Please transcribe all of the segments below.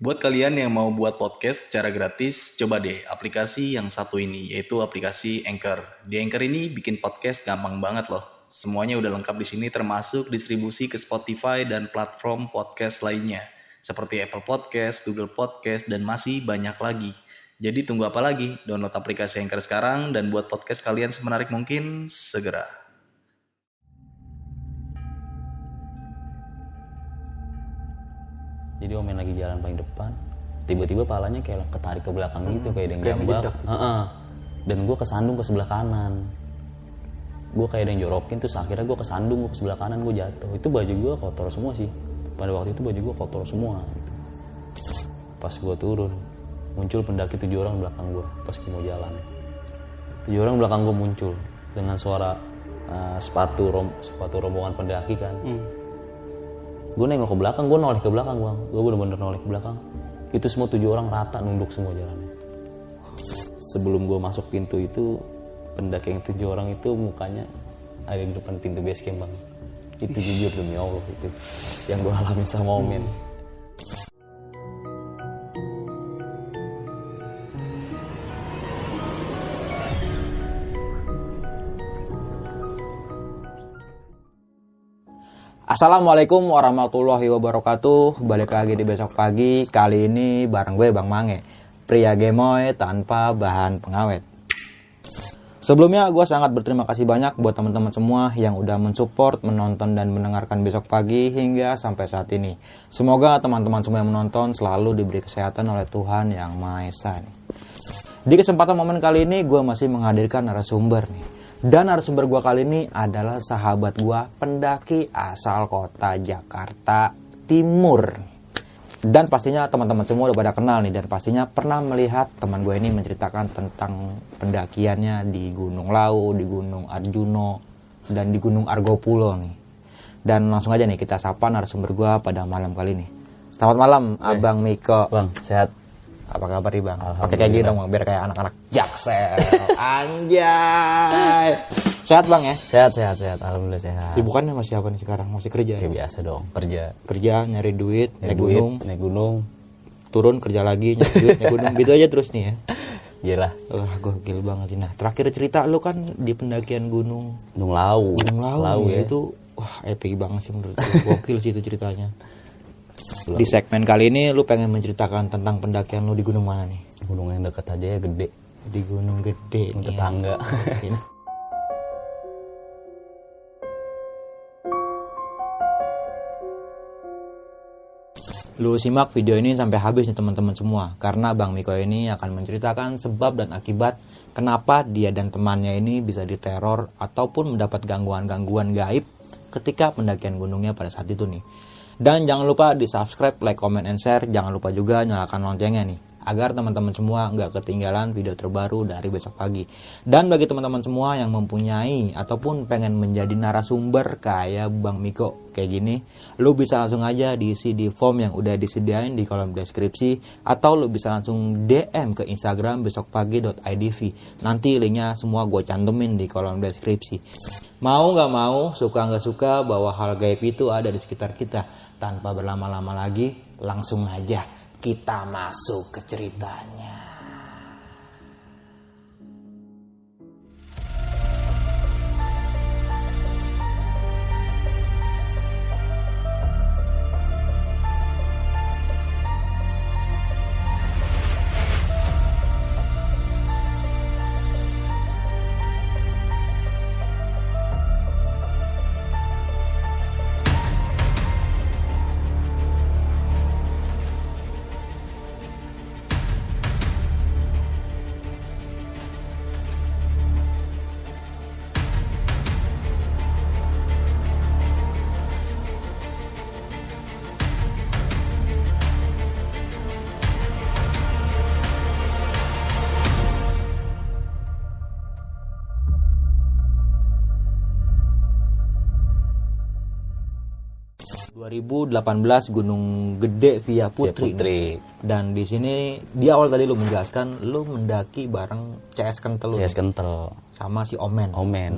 Buat kalian yang mau buat podcast secara gratis, coba deh aplikasi yang satu ini, yaitu aplikasi Anchor. Di Anchor ini bikin podcast gampang banget loh. Semuanya udah lengkap di sini termasuk distribusi ke Spotify dan platform podcast lainnya. Seperti Apple Podcast, Google Podcast, dan masih banyak lagi. Jadi tunggu apa lagi? Download aplikasi Anchor sekarang dan buat podcast kalian semenarik mungkin segera. Jadi omen lagi jalan paling depan tiba-tiba palanya kayak ketarik ke belakang gitu kayak ada yang kayak jambak. ngejedak. Heeh. dan gue kesandung ke sebelah kanan. Gue kayak ada yang jorokin terus akhirnya gue kesandung gue ke sebelah kanan gue jatuh. Itu baju gue kotor semua sih. Pada waktu itu baju gue kotor semua. Pas gue turun muncul pendaki tujuh orang belakang gue pas gue mau jalan. Tujuh orang belakang gue muncul dengan suara eh, sepatu rom sepatu rombongan pendaki kan gue nengok ke belakang gue noleh ke belakang bang. Gue bener-bener noleh ke belakang. Itu semua tujuh orang rata nunduk semua jalannya. Sebelum gue masuk pintu itu pendaki yang tujuh orang itu mukanya ada di depan pintu base camp bang. Itu jujur demi allah itu yang gue alamin sama omen Assalamualaikum warahmatullahi wabarakatuh Balik lagi di besok pagi Kali ini bareng gue Bang Mange Pria gemoy tanpa bahan pengawet Sebelumnya gue sangat berterima kasih banyak buat teman-teman semua yang udah mensupport, menonton dan mendengarkan besok pagi hingga sampai saat ini. Semoga teman-teman semua yang menonton selalu diberi kesehatan oleh Tuhan yang Maha Esa. Di kesempatan momen kali ini gue masih menghadirkan narasumber nih. Dan narasumber gue kali ini adalah sahabat gue pendaki asal kota Jakarta Timur. Dan pastinya teman-teman semua udah pada kenal nih dan pastinya pernah melihat teman gue ini menceritakan tentang pendakiannya di Gunung Lau, di Gunung Arjuno, dan di Gunung Argopulo nih. Dan langsung aja nih kita sapa narasumber gue pada malam kali ini. Selamat malam Abang Miko. bang sehat Apa kabar nih bang? Pakai kayak gini dong bang, biar kayak anak-anak jaksel. Anjay. Sehat bang ya? sehat sehat sehat alhamdulillah sehat Sibukannya masih apa nih sekarang? Masih kerja ya? biasa dong kerja Kerja, nyari duit, naik naik duit gunung, naik gunung turun kerja lagi, nyari duit, naik gunung. Gitu aja terus nih ya. Iyalah Wah, gokil banget. Nah, terakhir cerita lu kan di pendakian gunung Gunung Lau Gunung Lau, Lau ya itu wah epic banget sih menurut gue. Gokil sih itu ceritanya. Di segmen kali ini lu pengen menceritakan tentang pendakian lu di gunung mana nih? gunung yang deket aja ya gede Di gunung gede nih. ya. tetangga Oke. Lu simak video ini sampai habis nih teman-teman semua karena Bang Miko ini akan menceritakan sebab dan akibat kenapa dia dan temannya ini bisa diteror ataupun mendapat gangguan-gangguan gaib ketika pendakian gunungnya pada saat itu nih. Dan jangan lupa di subscribe, like, comment, and share. Jangan lupa juga nyalakan loncengnya nih agar teman-teman semua nggak ketinggalan video terbaru dari besok pagi. Dan bagi teman-teman semua yang mempunyai ataupun pengen menjadi narasumber kayak Bang Miko kayak gini, lu bisa langsung aja diisi di form yang udah disediain di kolom deskripsi atau lu bisa langsung DM ke Instagram besokpagi.idv. Nanti linknya semua gue cantumin di kolom deskripsi. Mau nggak mau, suka nggak suka bahwa hal gaib itu ada di sekitar kita. Tanpa berlama-lama lagi, langsung aja kita masuk ke ceritanya. ...2018 Gunung Gede via Putri. Putri. Dan di sini di awal tadi lu menjelaskan lu mendaki bareng CS Kentel CS kental sama si Omen. omen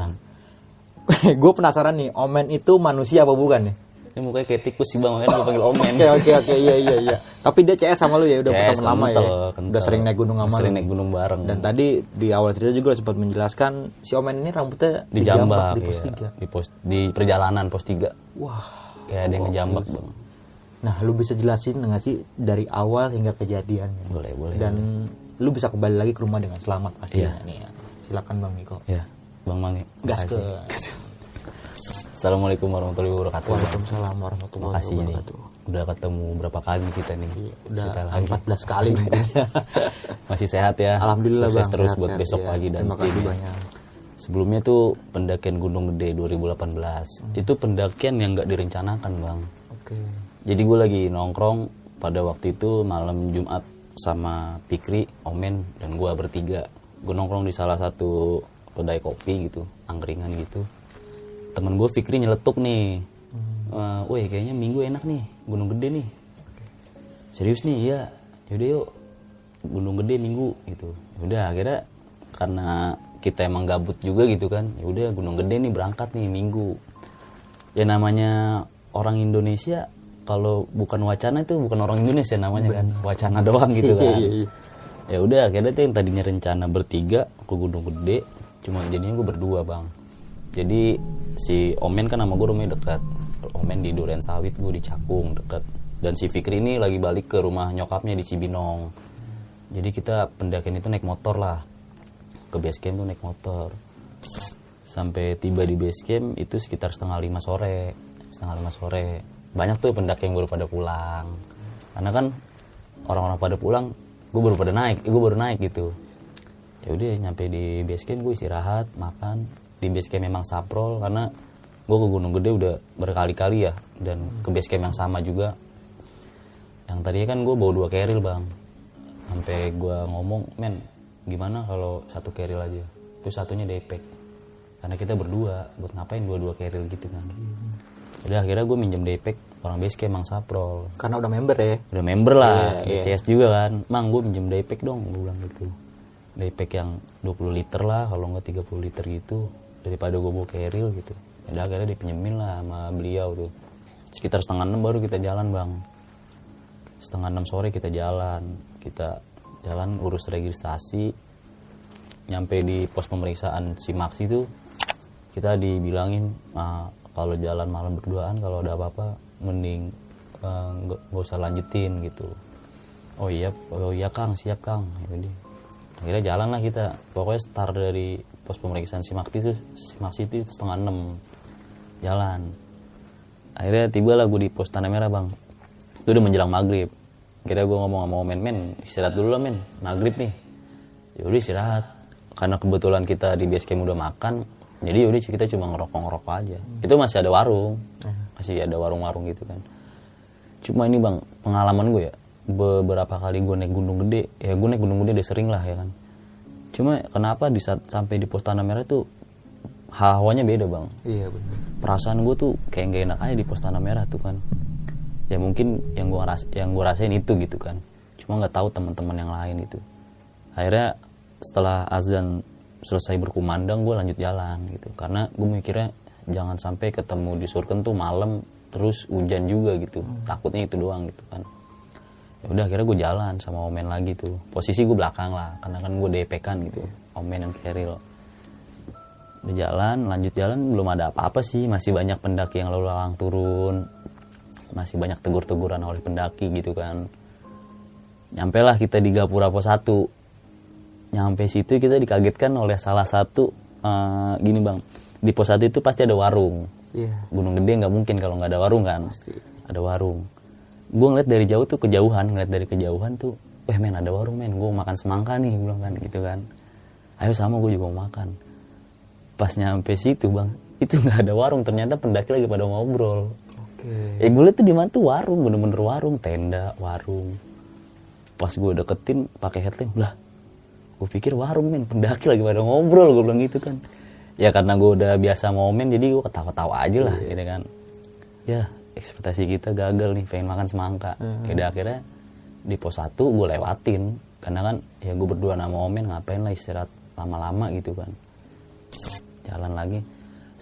Gue penasaran nih, Omen itu manusia apa bukan nih? Ini mukanya kayak tikus sih bang, makanya gue panggil Omen. Oke oke oke iya iya iya. Tapi dia CS sama lu ya udah CS, teman lama ya. kental. Udah sering naik gunung sama Sering naik gunung bareng. Dan tadi di awal cerita juga sempat menjelaskan si Omen ini rambutnya di jambak, di pos iya. di pos di perjalanan pos 3 Wah. Kayak ada yang ngejambak bang Nah, lu bisa jelasin nggak sih dari awal hingga kejadiannya? boleh boleh Dan lu bisa kembali lagi ke rumah dengan selamat pastinya Iya. nih ya. Silakan Bang Miko. ya bang Mangi Gas ke assalamualaikum warahmatullahi wabarakatuh Waalaikumsalam warahmatullahi makasih nih wabarakatuh. udah ketemu berapa kali kita nih Udah Cerita lagi. 14 kali masih sehat ya Alhamdulillah Sukses Bang. terus sehat, buat sehat, besok iya. pagi dan Terima kasih ya. banyak. Sebelumnya tuh pendakian Gunung Gede 2018 itu pendakian yang nggak direncanakan bang Oke. Jadi gue lagi nongkrong pada waktu itu malam Jumat sama Pikri, Omen, dan gue bertiga. Gue nongkrong di salah satu kedai kopi gitu, angkringan gitu. Temen gue Fikri nyeletuk nih. Woi kayaknya minggu enak nih, Gunung Gede nih. Serius nih, iya. Yaudah yuk, Gunung Gede minggu gitu. Udah akhirnya karena kita emang gabut juga gitu kan. Ya udah Gunung Gede nih berangkat nih minggu. Ya namanya orang Indonesia kalau bukan wacana itu bukan orang Indonesia namanya kan. Wacana doang gitu kan. Iya, iya. ya udah akhirnya tuh yang tadinya rencana bertiga ke Gunung Gede cuma jadinya gue berdua bang. Jadi si Omen kan sama gue rumahnya dekat. Omen di Duren Sawit gue di Cakung dekat. Dan si Fikri ini lagi balik ke rumah nyokapnya di Cibinong. Jadi kita pendakian itu naik motor lah ke base camp tuh naik motor. Sampai tiba di base camp itu sekitar setengah lima sore. Setengah lima sore. Banyak tuh pendaki yang baru pada pulang. Karena kan orang-orang pada pulang gue baru pada naik gue baru naik gitu. Ya udah nyampe di base camp gue istirahat makan. Di base camp memang saprol karena gue ke Gunung Gede udah berkali-kali ya. Dan ke base camp yang sama juga. Yang tadinya kan gue bawa dua keril bang. Sampai gue ngomong men gimana kalau satu keril aja? Terus satunya depek karena kita berdua buat ngapain dua-dua keril gitu kan? Udah akhirnya gue minjem depek orang base camp Mang Saprol. Karena udah member ya. udah member lah Iya, CS juga kan. Mang gue minjem daypack dong gue bilang gitu. Daypack yang 20 liter lah kalau nggak 30 liter gitu daripada gue bawa keril gitu. Udah akhirnya dipinjemin lah sama beliau tuh. Sekitar setengah enam baru kita jalan bang. Setengah enam sore kita jalan kita jalan urus registrasi nyampe di pos pemeriksaan si Max itu kita dibilangin "Ah, kalau jalan malam berduaan kalau ada apa-apa mending eh, nggak nggak usah lanjutin gitu. Oh iya oh iya kang siap kang Yaudah. akhirnya jalan lah kita. Pokoknya start dari pos pemeriksaan si Max itu si Max itu setengah enam jalan. Akhirnya tiba lah gue di pos tanah merah bang. Itu udah menjelang maghrib kira gue ngomong sama men men istirahat dulu lah men. Maghrib nih. Ya udah istirahat. Karena kebetulan kita di base camp udah makan jadi yaudah kita cuma ngerokok ngerokok aja. Itu masih ada warung. Masih ada warung-warung gitu kan. Cuma ini bang pengalaman gue ya. Beberapa kali gue naik gunung gede ya gue naik gunung gede udah sering lah ya kan. Cuma kenapa di saat sampai di pos tanah merah tuh hawanya beda bang? Iya perasaan gue tuh kayak gak enak aja di pos tanah merah tuh kan ya mungkin yang gue ras yang gue rasain itu gitu kan. Cuma nggak tahu teman-teman yang lain itu. Akhirnya setelah azan selesai berkumandang gue lanjut jalan gitu. Karena gue mikirnya jangan sampai ketemu di Surken tuh malam terus hujan juga gitu. Takutnya itu doang gitu kan. Ya udah akhirnya gue jalan sama Omen lagi tuh. Posisi gue belakang lah karena kan gue DP kan gitu Omen dan Keril. Udah jalan lanjut jalan belum ada apa-apa sih. Masih banyak pendaki yang lalu lalang turun masih banyak tegur-teguran oleh pendaki gitu kan. Nyampe lah kita di Gapura Pos 1 nyampe situ kita dikagetkan oleh salah satu eh, gini bang. Di pos 1 itu pasti ada warung. Iya. Gunung Gede nggak mungkin kalau nggak ada warung kan? Ada warung. Gue ngeliat dari jauh tuh kejauhan ngeliat dari kejauhan tuh weh men ada warung men. Gue makan semangka nih gue bilang kan gitu kan. Ayo sama gue juga mau makan. Pas nyampe situ bang itu nggak ada warung. Ternyata pendaki lagi pada ngobrol Oke. ya gue liat tuh di mana tuh? Warung bener-bener warung tenda warung. Pas gue deketin pakai headlamp. Lah gue pikir warung men. Pendaki lagi pada ngobrol gue bilang gitu kan. Ya karena gue udah biasa momen jadi gue ketawa-tawa aja lah gitu kan. Ya ekspektasi kita gagal nih pengen makan semangka. Ya udah akhirnya di pos 1 gue lewatin. Karena kan ya gue berdua sama Omen ngapain lah istirahat lama-lama gitu kan. Jalan lagi.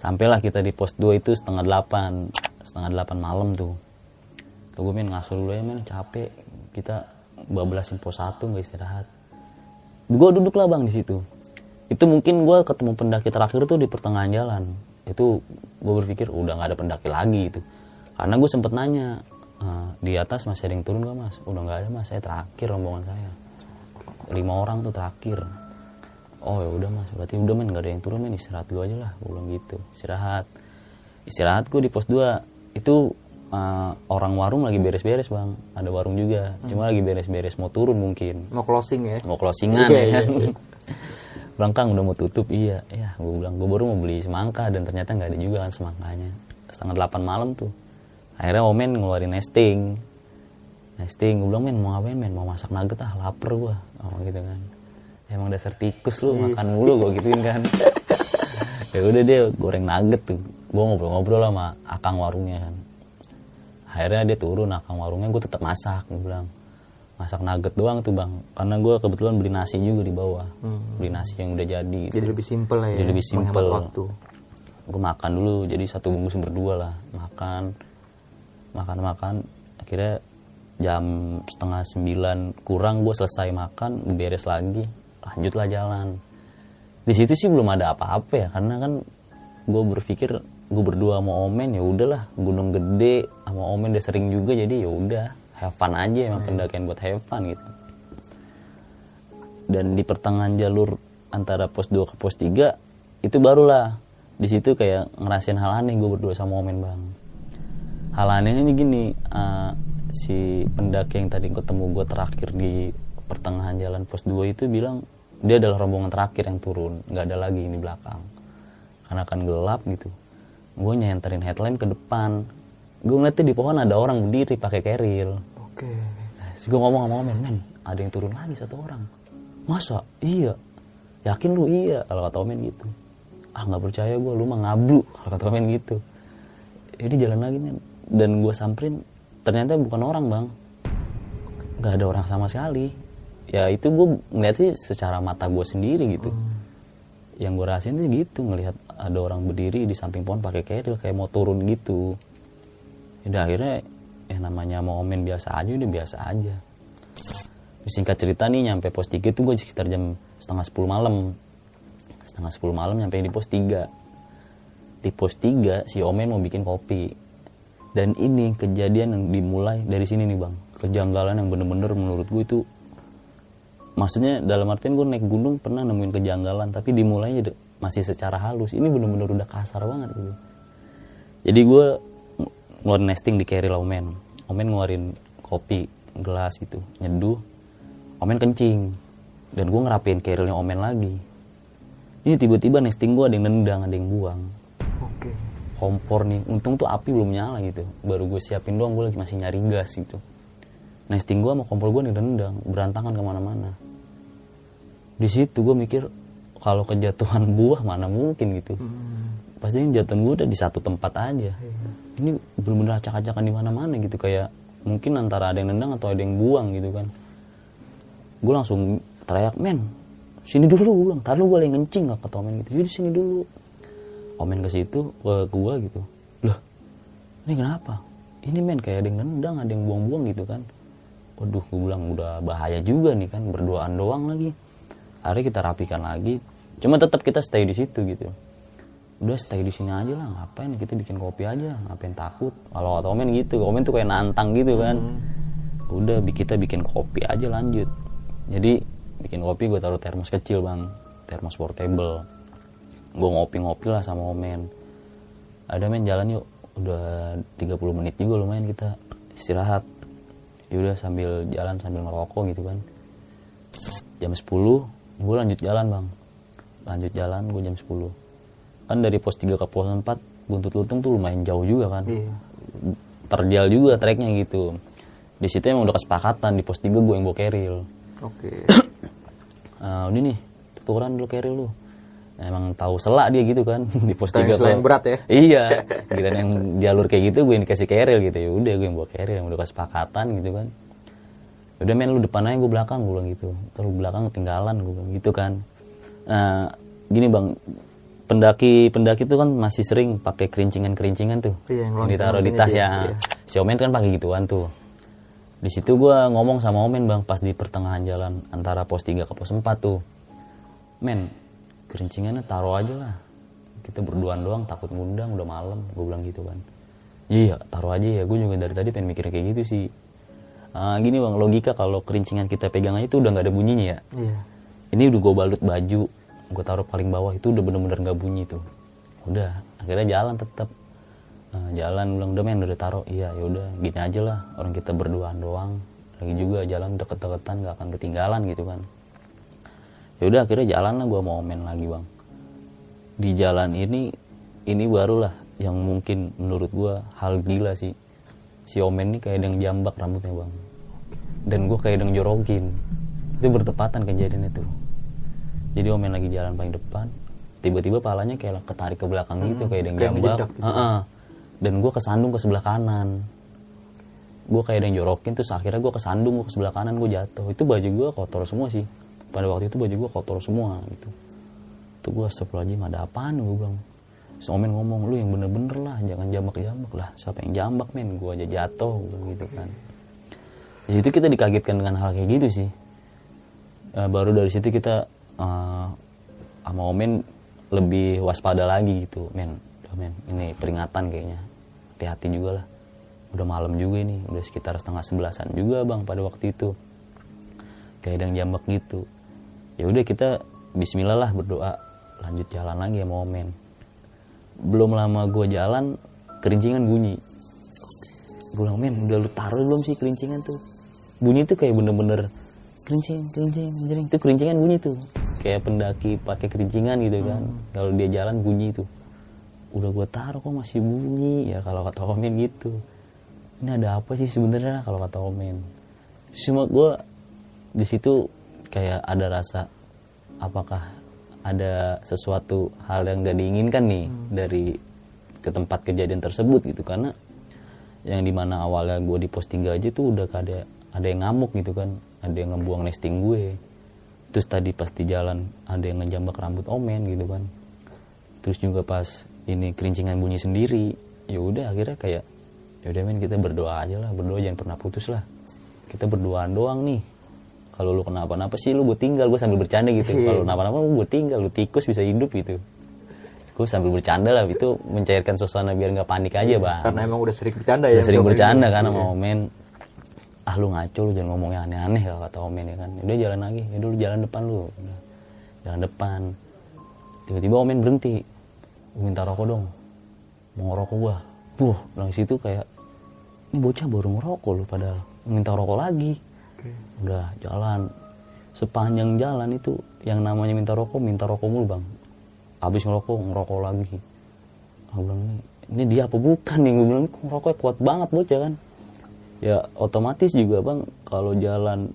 Sampailah kita di pos 2 itu setengah delapan setengah delapan malam tuh. Tuh gue main ngasur dulu ya men capek. Kita bablasin pos satu nggak istirahat. Gue duduk lah bang di situ. Itu mungkin gue ketemu pendaki terakhir tuh di pertengahan jalan. Itu gue berpikir udah nggak ada pendaki lagi gitu. Karena gue sempet nanya "Eh, di atas masih ada yang turun gak mas? Udah nggak ada mas. Saya terakhir rombongan saya. Lima orang tuh terakhir. Oh ya udah mas. Berarti udah men nggak ada yang turun men istirahat dulu aja lah. Gue gitu. Istirahat. Istirahat gue di pos 2 itu eh, orang warung lagi beres-beres bang. Ada warung juga. Cuma lagi beres-beres. Mau turun mungkin. Mau closing ya? mau closingan Iya, ya. iya, kan bilang kang udah mau tutup. Iya ya gue bilang gue baru mau beli semangka dan ternyata nggak ada juga kan semangkanya. Setengah delapan malam tuh. Akhirnya omen ngeluarin nesting. Nesting. Gue bilang men mau ngapain men? Mau masak nugget ah lapar gue oh gitu kan. Emang dasar tikus lu makan mulu gue gituin kan. Ya udah dia goreng nugget tuh gue ngobrol-ngobrol sama akang warungnya kan akhirnya dia turun akang warungnya gue tetap masak gue bilang masak nugget doang tuh bang karena gue kebetulan beli nasi juga di bawah beli nasi yang udah jadi gitu. Jadi lebih simpel lah ya. Jadi lebih menghemat simpel. waktu. gue makan dulu jadi satu bungkus berdua lah makan makan makan akhirnya jam setengah sembilan kurang gue selesai makan beres lagi lanjutlah jalan di situ sih belum ada apa-apa ya karena kan gue berpikir gue berdua sama Omen ya udahlah. Gunung gede sama Omen udah sering juga jadi ya udah have fun aja emang pendakian buat have fun gitu. Dan di pertengahan jalur antara pos 2 ke pos 3 itu barulah. Di situ kayak ngerasain hal aneh gue berdua sama Omen bang. Hal anehnya ini gini eh, si pendaki yang tadi ketemu gue terakhir di pertengahan jalan pos 2 itu bilang dia adalah rombongan terakhir yang turun. Nggak ada lagi di belakang. Karena kan gelap gitu gue nyenterin headlamp ke depan gue ngeliatnya di pohon ada orang berdiri pakai keril Oke. Terus gue ngomong sama Omen, men ada yang turun lagi satu orang. Masa? Iya. Yakin lu iya? Kalau kata Omen gitu. Ah nggak percaya gue, lu mah ngablu. Kalau kata Omen gitu. Ini jalan lagi men. Dan gue samperin, ternyata bukan orang bang. Gak ada orang sama sekali. Ya itu gue ngeliat sih secara mata gue sendiri gitu. Yang gue rasain sih gitu, ngelihat ada orang berdiri di samping pohon pakai keril kayak mau turun gitu. Ya akhirnya ya namanya mau omen biasa aja udah biasa aja. Singkat cerita nih nyampe pos 3 tuh gue sekitar jam setengah 10 malam. Setengah 10 malam nyampe di pos 3 di pos 3 si omen mau bikin kopi. Dan ini kejadian yang dimulai dari sini nih bang. Kejanggalan yang bener-bener menurut gue itu maksudnya dalam artian gue naik gunung pernah nemuin kejanggalan tapi dimulainya masih secara halus. Ini bener-bener udah kasar banget gitu. Jadi gue ng- ngeluarin nesting di carry lah Omen Omen ngeluarin kopi gelas gitu nyeduh. Omen kencing. Dan gue ngerapiin carrylnya Omen lagi. Ini tiba-tiba nesting gue ada yang nendang ada yang buang. Oke. kompor nih untung tuh api belum nyala gitu. Baru gue siapin doang gue lagi masih nyari gas gitu. Nesting gue sama kompor gue nih nendang berantakan ke mana-mana. Di situ gue mikir kalau kejatuhan buah mana mungkin gitu. Pasti ini jatuhan gue udah di satu tempat aja. Ini bener-bener acak-acakan di mana-mana gitu. Kayak mungkin antara ada yang nendang atau ada yang buang gitu kan. Gue langsung teriak men sini dulu gue bilang. Taruh gue lagi ngencing gak kata omen gitu. Jadi sini dulu. Omen ke situ ke gue gitu. Loh ini kenapa? Ini men kayak ada yang nendang ada yang buang-buang gitu kan. Waduh gue bilang udah bahaya juga nih kan berduaan doang lagi. Akhirnya kita rapikan lagi cuma tetap kita stay di situ gitu. Udah stay di sini aja lah ngapain kita bikin kopi aja ngapain takut? Kalau kata Omen gitu Omen tuh kayak nantang gitu kan. Udah bi- kita bikin kopi aja lanjut. Jadi bikin kopi gue taruh termos kecil bang. Termos portable. Gue ngopi-ngopi lah sama Omen. Ada men jalan yuk. Udah 30 menit juga lumayan kita istirahat. Yaudah sambil jalan sambil ngerokok gitu kan. Jam 10 gue lanjut jalan bang lanjut jalan gue jam 10 kan dari pos 3 ke pos 4 buntut lutung tuh lumayan jauh juga kan. Iya. terjal juga treknya gitu. Di situ emang udah kesepakatan di pos 3 gue yang bawa keril. Oke. Ah, udah nih tukeran dulu keril lu. Nah, emang tahu selak dia gitu kan di pos 3 selain berat ya? iya giliran yang jalur kayak gitu gue yang dikasih keril gitu. Ya udah gue yang bawa keril yang udah kesepakatan gitu kan. Udah men lu depan aja gue belakang gue bilang gitu. Terus belakang ketinggalan gue bilang gitu kan nah gini bang. Pendaki pendaki tuh kan masih sering pakai kerincingan kerincingan tuh. Iya, yang yang ditaruh di tas ya. dia, iya. si Omen kan pakai gituan tuh. Di situ gua ngomong sama Omen bang pas di pertengahan jalan antara pos 3 ke pos 4 tuh. Men kerincingannya taruh aja lah. Kita berduaan doang takut ngundang udah malam gue bilang gitu kan. Iya taruh aja ya. Gue juga dari tadi pengen mikir kayak gitu sih. Ah, gini bang logika kalau kerincingan kita pegang aja itu udah nggak ada bunyinya ya. Iya. ini udah gue balut baju gue taruh paling bawah itu udah bener-bener nggak bunyi tuh. Udah akhirnya jalan tetap Nah, jalan bilang udah men udah taruh. Iya ya udah gini aja lah orang kita berduaan doang. Lagi juga jalan deket-deketan nggak akan ketinggalan gitu kan. Ya udah akhirnya jalan lah gue mau main lagi bang. Di jalan ini ini barulah yang mungkin menurut gue hal gila sih. Si Omen ini kayak yang jambak rambutnya bang. Dan gue kayak yang jorokin itu bertepatan kejadian itu jadi Omen lagi jalan paling depan tiba-tiba palanya kayak ketarik ke belakang gitu kayak ada yang jambak. gitu. Heeh. dan gue kesandung ke sebelah kanan. Gue kayak ada yang jorokin terus akhirnya gue kesandung gue ke sebelah kanan gue jatuh. Itu baju gue kotor semua sih. Pada waktu itu baju gue kotor semua gitu. Tuh gue astagfirullahaladzim ada apaan gue bilang Terus Omen ngomong lu yang bener-bener lah jangan jambak-jambak lah. Siapa yang jambak men? Gue aja jatuh gitu kan. Di situ kita dikagetkan dengan hal kayak gitu sih. Eh, baru dari situ kita eh, sama Omen lebih waspada lagi gitu. Men Udah, men ini peringatan kayaknya. Hati-hati juga lah. Udah malam juga ini udah sekitar setengah sebelasan juga bang pada waktu itu. Kayak yang jambak gitu. Ya udah kita Bismillah lah berdoa. Lanjut jalan lagi sama Omen belum lama gue jalan kerincingan bunyi. Gue bilang men udah lu taruh belum sih kerincingan tuh? Bunyi tuh kayak bener-bener kerincing kerincing kerincing. Itu kerincingan bunyi tuh kayak pendaki pakai kerincingan gitu kan. Kalau dia jalan bunyi tuh udah gue taruh kok masih bunyi. Ya kalau kata Omen gitu. Ini ada apa sih sebenarnya kalau kata Omen? Cuma gue di situ kayak ada rasa apakah ada sesuatu hal yang gak diinginkan nih dari ke tempat kejadian tersebut gitu. Karena yang di mana awalnya gue di pos 3 aja tuh udah ada ada yang ngamuk gitu kan. Ada yang ngebuang nesting gue terus tadi pas di jalan ada yang ngejambak rambut omen gitu kan. Terus juga pas ini kerincingan bunyi sendiri ya udah akhirnya kayak ya udah men kita berdoa aja lah berdoa jangan pernah putus lah. Kita berdoaan doang nih. Kalau lu kenapa-napa sih lu gue tinggal. Gue sambil bercanda gitu. Kalau kenapa-napa lu gue tinggal lu tikus bisa hidup gitu. Gue sambil bercanda lah. Itu mencairkan suasana biar nggak panik aja bang. Karena emang udah sering bercanda ya. udah sering bercanda kan Iya. sama Omen ah lu ngaco lu jangan ngomong yang aneh-aneh kalau kata Omen ya kan. Udah jalan lagi ya dulu jalan depan lu. Udah, jalan depan. Tiba-tiba Omen berhenti. "Gua minta rokok dong. Mau ngerokok gua? Buh dari situ kayak ini bocah baru ngerokok lu padahal. Minta rokok lagi. Oke. udah jalan. Sepanjang jalan itu yang namanya minta rokok minta rokok mulu bang. Habis ngerokok ngerokok lagi. Aku bilang "Ini- ini dia apa bukan nih? Gue bilang kok ngerokoknya kuat banget bocah kan ya otomatis juga bang. Kalau jalan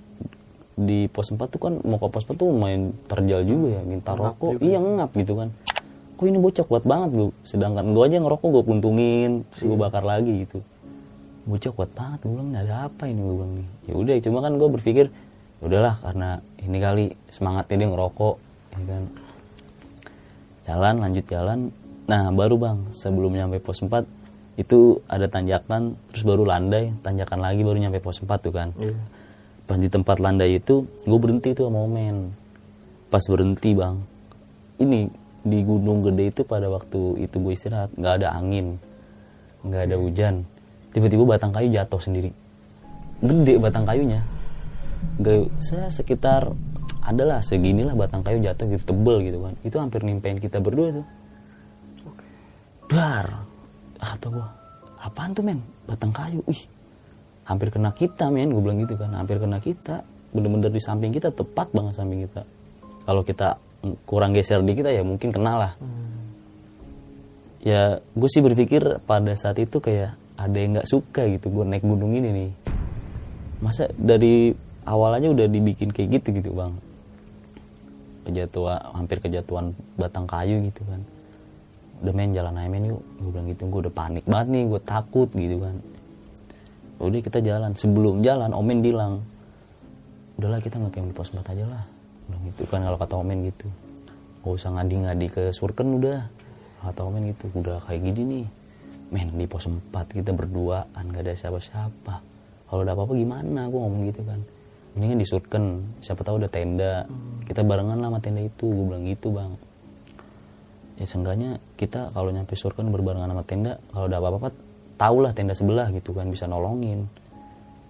di pos 4 tuh kan mau ke pos 4 tuh main terjal juga ya minta Ngap rokok. juga. Iya ngap gitu kan. Kok ini bocah kuat banget lu sedangkan gue aja ngerokok gue puntungin terus gue bakar lagi gitu. Bocah kuat banget gue bilang "Ini ada apa ini? Gue bilang nih. Ya udah cuma kan gue berpikir "Ya udahlah karena ini kali semangatnya dia ngerokok ya kan. Jalan lanjut jalan. Nah baru bang sebelum nyampe pos 4 itu ada tanjakan terus baru landai tanjakan lagi baru nyampe pos 4 tuh kan. Iya. pas di tempat landai itu gue berhenti tuh sama Omen. Pas berhenti bang ini di gunung gede itu pada waktu itu gue istirahat nggak ada angin nggak ada hujan. Tiba-tiba batang kayu jatuh sendiri. Gede batang kayunya. Gak, saya sekitar adalah seginilah batang kayu jatuh gitu tebel gitu kan. Itu hampir nimpein kita berdua tuh. Dar ah tuh gua apaan tuh men? Batang kayu. Ih hampir kena kita men. Gue bilang gitu kan. Hampir kena kita. Bener-bener di samping kita tepat banget samping kita. Kalau kita kurang geser di kita ya mungkin kena lah. Ya gue sih berpikir pada saat itu kayak ada yang nggak suka gitu gue naik gunung ini nih. Masa dari awalnya udah dibikin kayak gitu gitu bang? Kejatuhan hampir kejatuhan batang kayu gitu kan udah main jalan aja men yuk. Gue bilang gitu gue udah panik banget nih gue takut gitu kan. Udah kita jalan. Sebelum jalan Omen bilang udahlah kita nggak di pos 4 aja lah. Bilang gitu kan kalau kata Omen gitu. Gak usah ngadi-ngadi ke surken udah. Kata omen gitu udah kayak gini nih. Men di pos 4 kita berduaan gak ada siapa-siapa. Kalau ada apa-apa gimana? Gue ngomong gitu kan. Mendingan di surken siapa tahu ada tenda. Kita barengan lah sama tenda itu. Gue bilang gitu bang ya seenggaknya kita kalau nyampe surken berbarengan sama tenda kalau ada apa-apa tau lah tenda sebelah gitu kan bisa nolongin.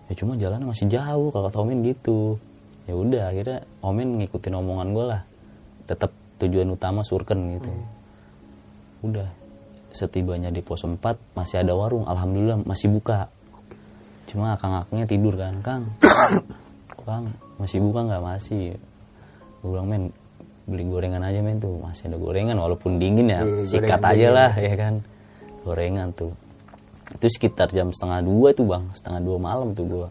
Ya cuma jalannya masih jauh kalau kata Omen gitu. Ya udah akhirnya Omen ngikutin omongan gue lah. Tetap tujuan utama surken gitu. Udah setibanya di pos 4 masih ada warung. Alhamdulillah masih buka. Cuma akang-akangnya tidur kan kang. Kang masih buka nggak? Masih. Gue bilang men beli gorengan aja men tuh. Masih ada gorengan walaupun dingin ya. Sikat aja dingin. lah ya kan. Gorengan tuh. Itu sekitar jam setengah dua tuh bang. Setengah dua malam tuh gua.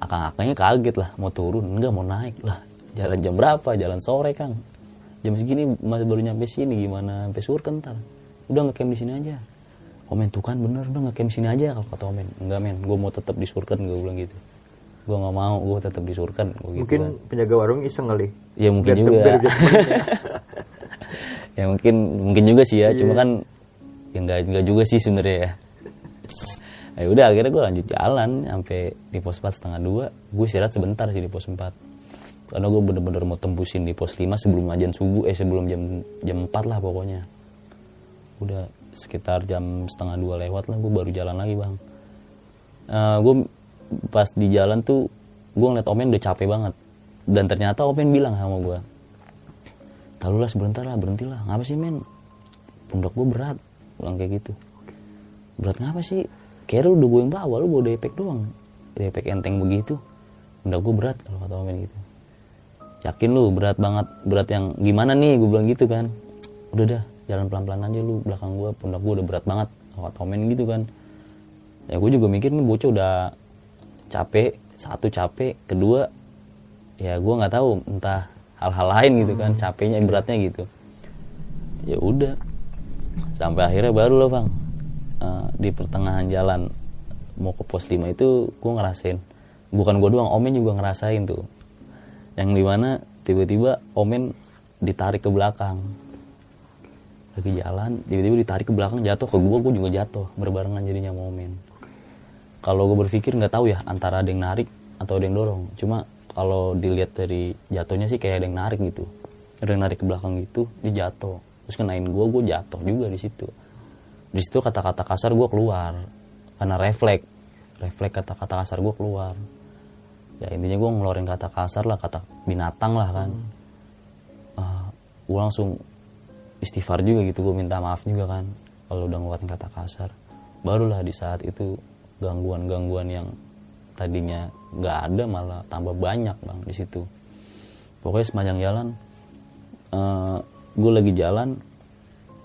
Akang-akangnya kaget lah mau turun. Enggak mau naik lah. Jalan jam berapa? Jalan sore kang. Jam segini masih baru nyampe sini gimana? Sampai surken ntar udah ngecamp di sini aja. Omen tuh kan bener udah ngecamp di sini aja kalau kata Omen. Enggak men gue mau tetap di surken gue bilang gitu gue nggak mau gue tetap di surken gua gitu Mungkin kan. penjaga warung iseng kali. ya mungkin Biar- juga. biar- ya mungkin mungkin juga sih ya Iya. cuma kan ya nggak nggak juga sih sebenarnya ya. Ya udah akhirnya gue lanjut jalan sampai di pos 4 setengah dua. Gue istirahat sebentar sih di pos 4 karena gue bener-bener mau tembusin di pos 5 sebelum ajan subuh eh sebelum jam jam 4 lah pokoknya. Udah sekitar jam setengah dua lewat lah gue baru jalan lagi bang. Gue pas di jalan tuh gue ngeliat Omen udah capek banget. Dan ternyata Omen bilang sama gue Tahu lah sebentar lah berhenti lah ngapa sih men? Pundak gue berat bilang kayak gitu. Berat ngapa sih? Lu udah gue yang bawa lu bawa depek doang. Depek enteng begitu. Pundak gue berat kalau kata Omen gitu. Yakin lu berat banget berat yang gimana nih? gue bilang gitu kan. Udah dah jalan pelan-pelan aja lu belakang gue pundak gue udah berat banget kalau kata Omen gitu kan. Ya gue juga mikir nih bocah udah capek satu capek kedua ya gue nggak tahu entah hal-hal lain gitu kan capeknya beratnya gitu. Ya udah sampai akhirnya baru loh bang. Eh, di pertengahan jalan mau ke pos 5 itu gue ngerasain bukan gue doang Omen juga ngerasain tuh. Yang di mana tiba-tiba Omen ditarik ke belakang. Lagi jalan tiba-tiba ditarik ke belakang jatuh ke gue gue juga jatuh berbarengan jadinya sama Omen kalau gue berpikir nggak tahu ya antara ada yang narik atau ada yang dorong. Cuma kalau dilihat dari jatuhnya sih kayak ada yang narik gitu. Ada yang narik ke belakang gitu dia jatuh. Terus kenain gue gue jatuh juga di situ. Di situ kata-kata kasar gue keluar. Karena refleks. Refleks kata-kata kasar gue keluar. Ya intinya gue ngeluarin kata kasar lah kata binatang lah kan. Gue langsung istighfar juga gitu gue minta maaf juga kan. Kalau udah ngeluarin kata kasar. Barulah di saat itu gangguan-gangguan yang tadinya nggak ada malah tambah banyak bang di situ. Pokoknya sepanjang jalan gue lagi jalan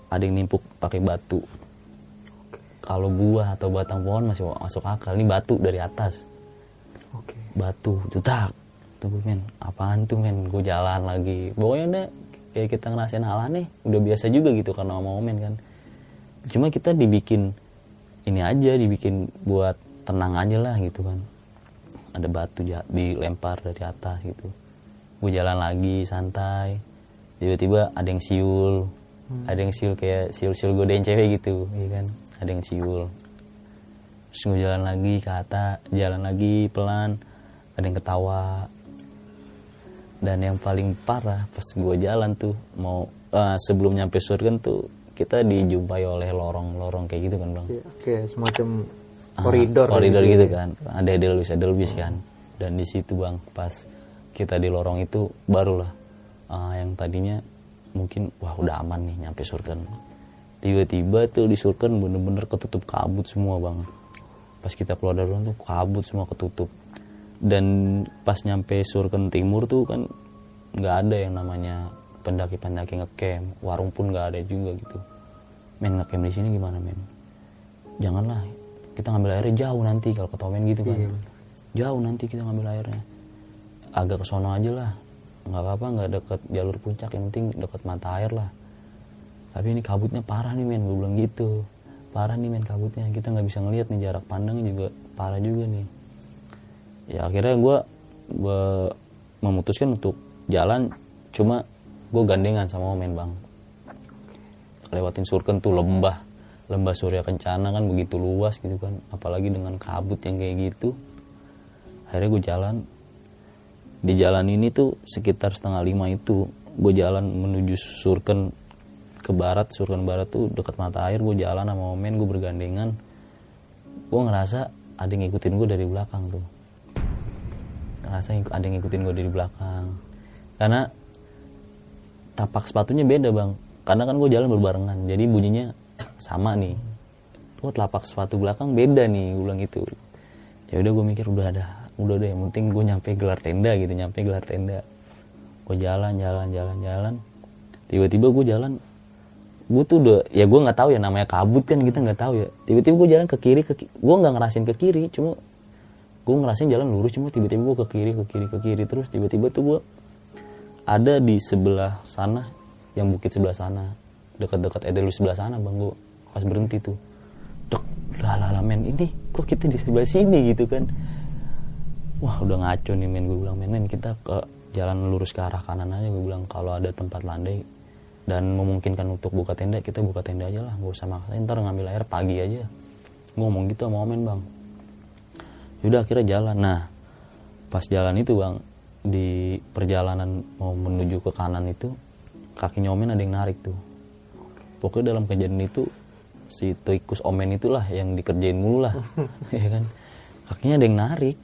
ada yang nimpuk pakai batu. Kalau buah atau batang pohon masih masuk akal. Ini batu dari atas. Oke. batu cetak tuh gue men apaan tuh men? Gue jalan lagi. Pokoknya deh kayak kita ngerasain hal aneh. Udah biasa juga gitu karena mau men kan. Cuma kita dibikin ini aja dibikin buat tenang aja lah gitu kan. Ada batu dilempar dari atas gitu. Gue jalan lagi santai. Tiba-tiba ada yang siul. Ada yang siul kayak siul-siul godain cewek gitu ya kan? Ada yang siul. Terus gue jalan lagi ke atas jalan lagi pelan. Ada yang ketawa. Dan yang paling parah pas gue jalan tuh mau eh, sebelum nyampe surga tuh kita dijumpai oleh lorong-lorong kayak gitu kan bang? Oke, Oke, semacam Ah, koridor. koridor gitu. gitu ya. kan. Ada edelweiss edelweiss kan. Dan di situ bang pas kita di lorong itu barulah ah, yang tadinya mungkin wah udah aman nih nyampe surken. Tiba-tiba tuh di surken bener-bener ketutup kabut semua bang. Pas kita keluar dari ruang tuh kabut semua ketutup. Dan pas nyampe surken timur tuh kan nggak ada yang namanya pendaki-pendaki ngecamp warung pun nggak ada juga gitu. Men ngecamp di sini gimana men? Janganlah kita ngambil airnya jauh nanti kalau kata Omen gitu kan. Iya. jauh nanti kita ngambil airnya. Agak ke sono aja lah. Nggak apa-apa nggak deket jalur puncak yang penting deket mata air lah. Tapi ini kabutnya parah nih men. Gue bilang gitu. Parah nih men kabutnya. Kita nggak bisa ngelihat nih jarak pandangnya juga parah juga nih. Ya akhirnya gue gue memutuskan untuk jalan. Cuma gue gandengan sama omen bang lewatin surken tuh lembah. Lembah surya kencana kan begitu luas gitu kan. Apalagi dengan kabut yang kayak gitu. Akhirnya gue jalan. Di jalan ini tuh sekitar setengah lima itu gue jalan menuju surken ke barat. Surken barat tuh dekat mata air. Gue jalan sama omen gue bergandengan. Gue ngerasa ada yang ngikutin gue dari belakang tuh. Ngerasa ada yang ngikutin gue dari belakang. Karena tapak sepatunya beda bang. Karena kan gue jalan berbarengan jadi bunyinya sama nih. Oh telapak sepatu belakang beda nih gue gitu. Ya udah gue mikir udah ada udah deh yang penting gue nyampe gelar tenda gitu nyampe gelar tenda. Gue jalan jalan jalan jalan. Tiba-tiba gue jalan gue tuh udah ya gue nggak tahu ya namanya kabut kan kita nggak tahu ya. Tiba-tiba gue jalan ke kiri ke gue nggak ngerasin ke kiri cuma gue ngerasin jalan lurus cuma tiba-tiba gue ke kiri ke kiri ke kiri terus. Tiba-tiba tuh gue ada di sebelah sana yang bukit sebelah sana. Dekat-dekat Edelus sebelah sana bang gue pas berhenti tuh. Lah lah lah, men ini kok kita di sebelah sini gitu kan? Wah udah ngaco nih men. Gue bilang men men kita ke jalan lurus ke arah kanan aja. Gue bilang kalau ada tempat landai dan memungkinkan untuk buka tenda kita buka tenda aja lah. Gak usah maksain ntar ngambil air pagi aja. Gue ngomong gitu sama Omen bang. Yaudah akhirnya jalan. Nah pas jalan itu bang di perjalanan mau menuju ke kanan itu kakinya Omen ada yang narik tuh. Pokoknya dalam kejadian itu si tikus Omen itulah yang dikerjain mulu lah ya kan? Kakinya ada yang narik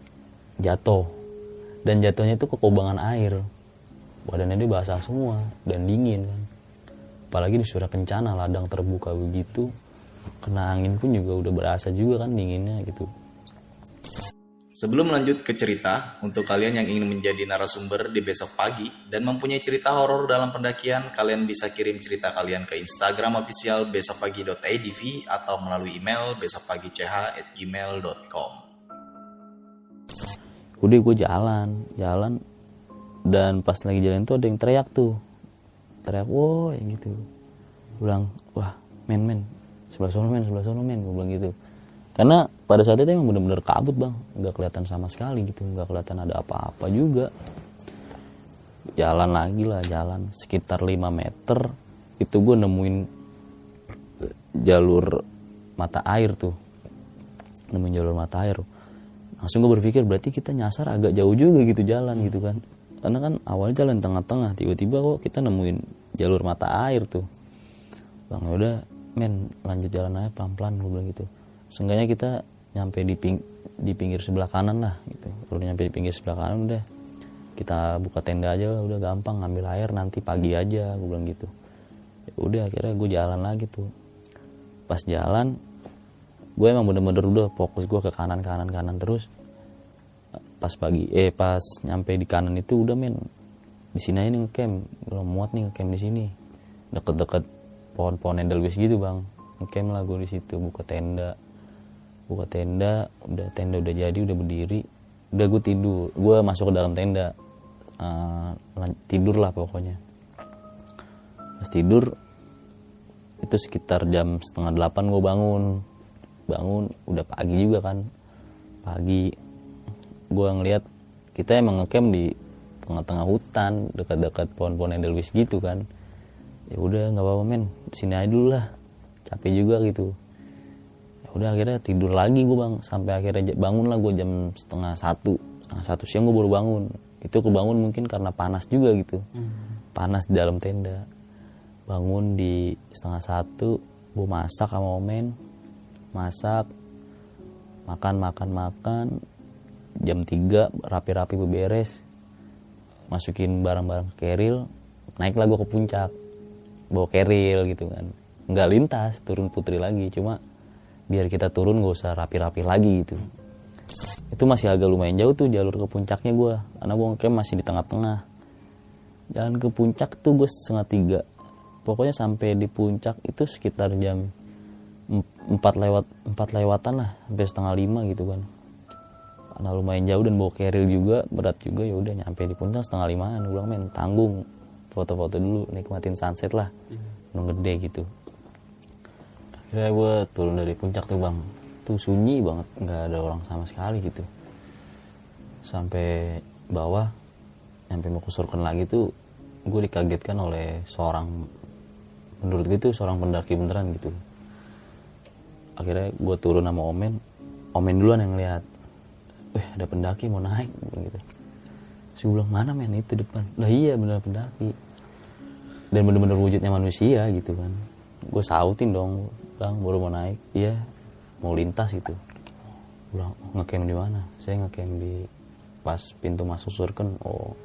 jatuh. Dan jatuhnya itu ke kubangan air. Badannya dia basah semua dan dingin kan. Apalagi di surah kencana ladang terbuka begitu kena angin pun juga udah berasa juga kan dinginnya gitu Sebelum lanjut ke cerita, untuk kalian yang ingin menjadi narasumber di besok pagi dan mempunyai cerita horor dalam pendakian, kalian bisa kirim cerita kalian ke Instagram official besokpagi.idv atau melalui email besokpagi.ch@gmail.com. udah gue jalan jalan dan pas lagi jalan tuh ada yang teriak tuh. Teriak woi gitu. Bilang wah men men sebelah sono men sebelah sono men gue bilang gitu karena pada saat itu emang bener-bener kabut bang. Nggak kelihatan sama sekali gitu. Nggak kelihatan ada apa-apa juga. Jalan lagi lah jalan. Sekitar 5 meter itu gue nemuin jalur mata air tuh. Nemuin jalur mata air. Langsung gue berpikir berarti kita nyasar agak jauh juga gitu jalan gitu kan. Karena kan awalnya jalan tengah-tengah. Tiba-tiba kok kita nemuin jalur mata air tuh. Bang ya udah men lanjut jalan aja pelan-pelan gue bilang gitu seenggaknya kita nyampe di ping di pinggir sebelah kanan lah gitu. Kalau nyampe di pinggir sebelah kanan udah kita buka tenda aja lah udah gampang ngambil air nanti pagi aja gue bilang gitu. Ya udah akhirnya gue jalan lagi tuh. Pas jalan gue emang bener-bener udah fokus gue ke kanan kanan kanan terus. Pas pagi eh pas nyampe di kanan itu udah men. Di sini aja nih ngecamp gue muat nih ngecamp di sini. Deket-deket pohon-pohon edelweiss gitu bang. Ngecamp lah gue di situ buka tenda buka tenda udah tenda udah jadi udah berdiri udah gue tidur gue masuk ke dalam tenda. Lan- tidur lah pokoknya. Pas tidur itu sekitar jam setengah delapan gue bangun. Bangun udah pagi juga kan. Pagi gue ngeliat kita emang ngecamp di tengah-tengah hutan dekat-dekat pohon-pohon edelweiss gitu kan. Ya udah nggak apa-apa men. Sini aja dulu lah. Capek juga gitu udah akhirnya tidur lagi gue bang. Sampai akhirnya bangun lah gue jam setengah satu setengah satu siang gue baru bangun. Itu kebangun mungkin karena panas juga gitu. Panas di dalam tenda. Bangun di setengah satu gue masak sama omen. Masak makan makan makan. Jam 3 rapi-rapi beberes. Masukin barang-barang ke keril. Naiklah gue ke puncak. Bawa keril gitu kan. Nggak lintas turun putri lagi. Cuma biar kita turun gak usah rapi-rapi lagi gitu. Itu masih agak lumayan jauh tuh jalur ke puncaknya gue karena gue ngecamp masih di tengah-tengah. Jalan ke puncak tuh gue setengah tiga. Pokoknya sampai di puncak itu sekitar jam em- empat lewat empat lewatan lah. Sampai setengah lima gitu kan. Karena lumayan jauh dan bawa keril juga berat juga ya udah nyampe di puncak setengah limaan. Gue bilang men tanggung. Foto-foto dulu nikmatin sunset lah. Gunung gede gitu akhirnya gue turun dari puncak tuh bang. Tuh sunyi banget nggak ada orang sama sekali gitu. Sampai bawah nyampe mau ke surken lagi tuh gue dikagetkan oleh seorang menurut gue itu seorang pendaki beneran gitu. Akhirnya gue turun sama omen. Omen duluan yang lihat weh ada pendaki mau naik gitu. Terus gue bilang mana men? Itu depan. Lah iya bener pendaki. Dan bener-bener wujudnya manusia gitu kan. Gue sautin dong bang baru mau naik. Iya mau lintas gitu. Bilang "Oh, ngecamp di mana? Saya ngecamp di pas pintu masuk surken oh.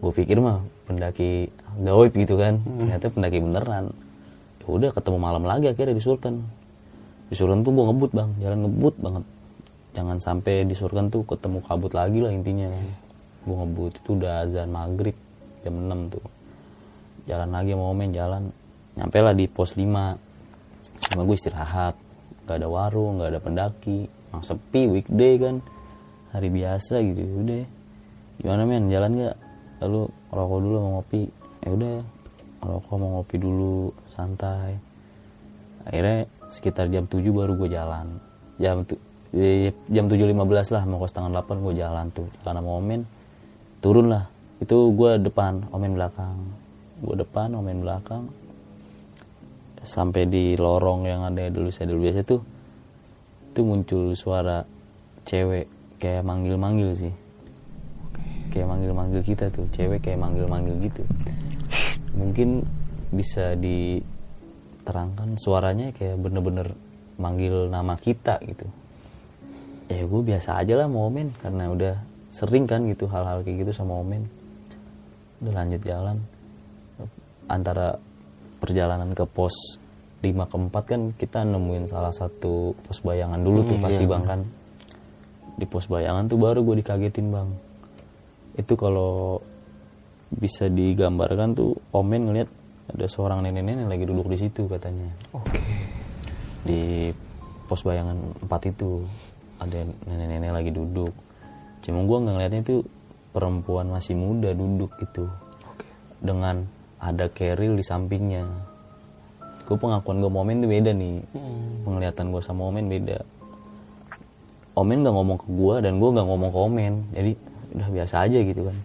Gue pikir mah pendaki gaib gitu kan. Ternyata pendaki beneran. Ya udah ketemu malam lagi akhirnya di surken di surken tuh gue ngebut bang. Jalan ngebut banget. Jangan sampai di surken tuh ketemu kabut lagi lah intinya. Gue ngebut. Itu udah azan maghrib jam 6 tuh. Jalan lagi mau main jalan. Nyampe lah di pos 5 sama gue istirahat. Gak ada warung gak ada pendaki. Emang sepi weekday kan. Hari biasa gitu udah. Gimana men? Jalan gak lalu rokok dulu mau ngopi. Ya udah rokok mau ngopi dulu santai. Akhirnya sekitar jam 7 baru gue jalan. Jam tu- di- jam 7.15 lah mau ke setengah 8 gue jalan tuh. Jalan sama omen. Turun lah. Itu gue depan omen belakang. Gue depan omen belakang sampai di lorong yang ada dulu saya dulu. Biasa tuh itu muncul suara cewek kayak manggil-manggil sih. Kayak manggil-manggil kita tuh cewek kayak manggil-manggil gitu. Mungkin bisa diterangkan suaranya kayak bener-bener manggil nama kita gitu. Ya gue biasa aja lah mau omen karena udah sering kan gitu hal-hal kayak gitu sama omen. Udah lanjut jalan antara perjalanan ke pos 5 ke 4 kan kita nemuin salah satu pos bayangan dulu tuh pasti bang kan? Di pos bayangan tuh baru gue dikagetin bang. Itu kalau bisa digambarkan tuh omen ngeliat ada seorang nenek-nenek lagi duduk di situ katanya. Oke. di pos bayangan 4 itu ada nenek-nenek lagi duduk. Cuma gue nggak ngeliatnya itu perempuan masih muda duduk gitu. Oke. dengan ada keril di sampingnya. Gue pengakuan gue momen tuh beda nih. Penglihatan gue sama omen beda. Omen gak ngomong ke gue dan gue gak ngomong ke omen. Jadi udah biasa aja gitu kan.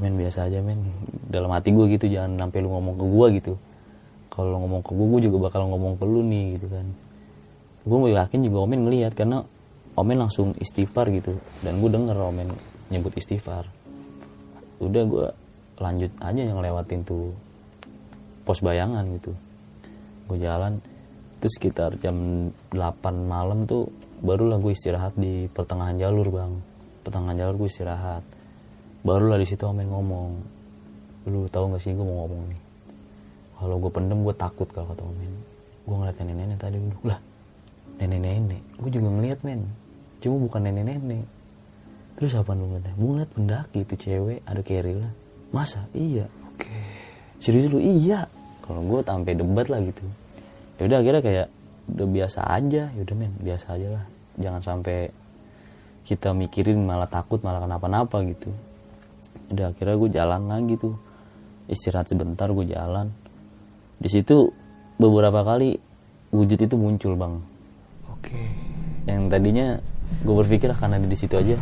Men biasa aja men. Dalam hati gue gitu jangan sampai lu ngomong ke gue gitu. Kalau lu ngomong ke gue gue juga bakal ngomong ke lu nih gitu kan. Gue mau yakin juga omen ngelihat karena omen langsung istighfar gitu. Dan gue denger omen nyebut istighfar. Udah gue lanjut aja yang lewatin tuh pos bayangan gitu. Gue jalan itu sekitar jam 8 malam tuh barulah gue istirahat di pertengahan jalur bang. Pertengahan jalur gue istirahat. Barulah di situ omen ngomong lu tahu gak sih gue mau ngomong nih? Kalau gue pendem gue takut kalau kata omen gue ngeliat nenek-nenek tadi duduk lah nenek-nenek. Gue juga ngeliat men. Cuma bukan nenek-nenek. Terus apa lu ngeliatnya? Gue ngeliat pendaki itu cewek ada keril masa? Iya. Oke. serius lu? Iya. Kalau gue sampai debat lah gitu. Ya udah akhirnya kayak udah biasa aja. Ya udah men biasa aja lah. Jangan sampai kita mikirin malah takut malah kenapa-napa gitu. Udah akhirnya gue jalan lagi tuh. Istirahat sebentar gue jalan. Di situ beberapa kali wujud itu muncul bang. Oke. yang tadinya gue berpikir akan ada di situ aja.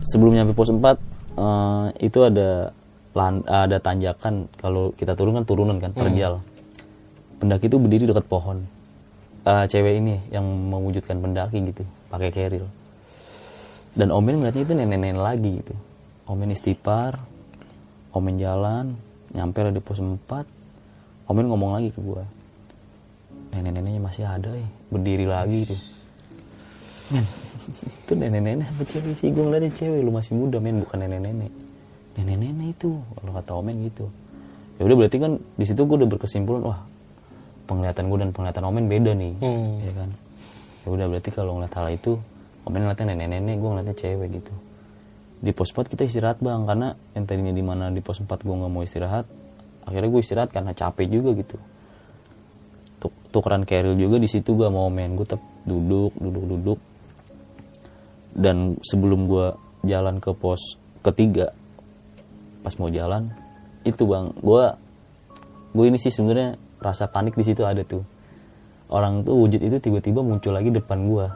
Sebelum nyampe pos 4 eh, itu ada lan- ada tanjakan kalau kita turun kan turunan kan terjal. Pendaki itu berdiri dekat pohon. Eh, cewek ini yang mewujudkan pendaki gitu pakai keril. Dan omen ngeliatnya itu nenek-nenek lagi gitu. Omen istighfar omen jalan nyampe di pos 4 omen ngomong lagi ke gua nenek-neneknya masih ada eh. Berdiri lagi tuh men itu nenek-nenek apa cewek sih gue ngeliatnya cewek lu masih muda men bukan nenek-nenek. Nenek-nenek itu kalau kata omen gitu. Ya udah berarti kan di situ gue udah berkesimpulan wah penglihatan gue dan penglihatan omen beda nih Hmm. ya kan? Ya udah berarti kalau ngeliat hal itu omen ngeliatnya nenek-nenek gue ngeliatnya cewek gitu. Di pos 4 kita istirahat bang karena yang tadinya di mana di pos 4 gue nggak mau istirahat akhirnya gue istirahat karena capek juga gitu. Tuk tukeran keril juga di situ gue mau main gue tetap duduk duduk duduk dan sebelum gue jalan ke pos ketiga pas mau jalan itu bang gue gue ini sih sebenarnya rasa panik di situ ada tuh orang tuh wujud itu tiba-tiba muncul lagi depan gue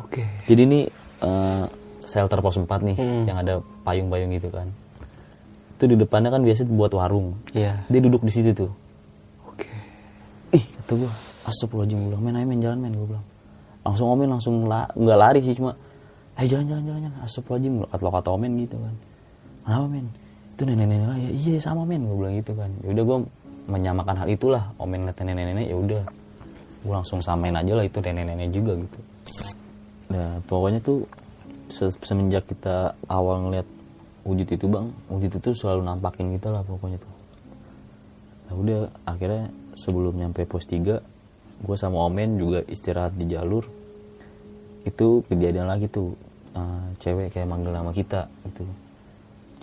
Oke. jadi ini eh, shelter pos 4 nih Hmm. yang ada payung-payung gitu kan itu di depannya kan biasa buat warung Iya. dia duduk di situ tuh Oke. ih kata gue astagfirullahaladzim gue bilang men ayo men jalan men gue bilang langsung omen langsung la nggak lari sih cuma ayo jalan jalan jalan jalan. Astagfirullahaladzim kata kata omen gitu kan. Kenapa men itu nenek nenek lah. Ya iya sama men gue bilang gitu kan. Ya udah gue menyamakan hal itulah. Omen ngeliat nenek nenek ya udah. Gue langsung samain aja lah itu nenek nenek juga gitu. Nah pokoknya tuh se- semenjak kita awal ngeliat wujud itu bang wujud itu selalu nampakin kita lah pokoknya tuh. Nah udah akhirnya sebelum nyampe pos 3 gue sama Omen juga istirahat di jalur itu kejadian lagi tuh eh, cewek kayak manggil nama kita gitu.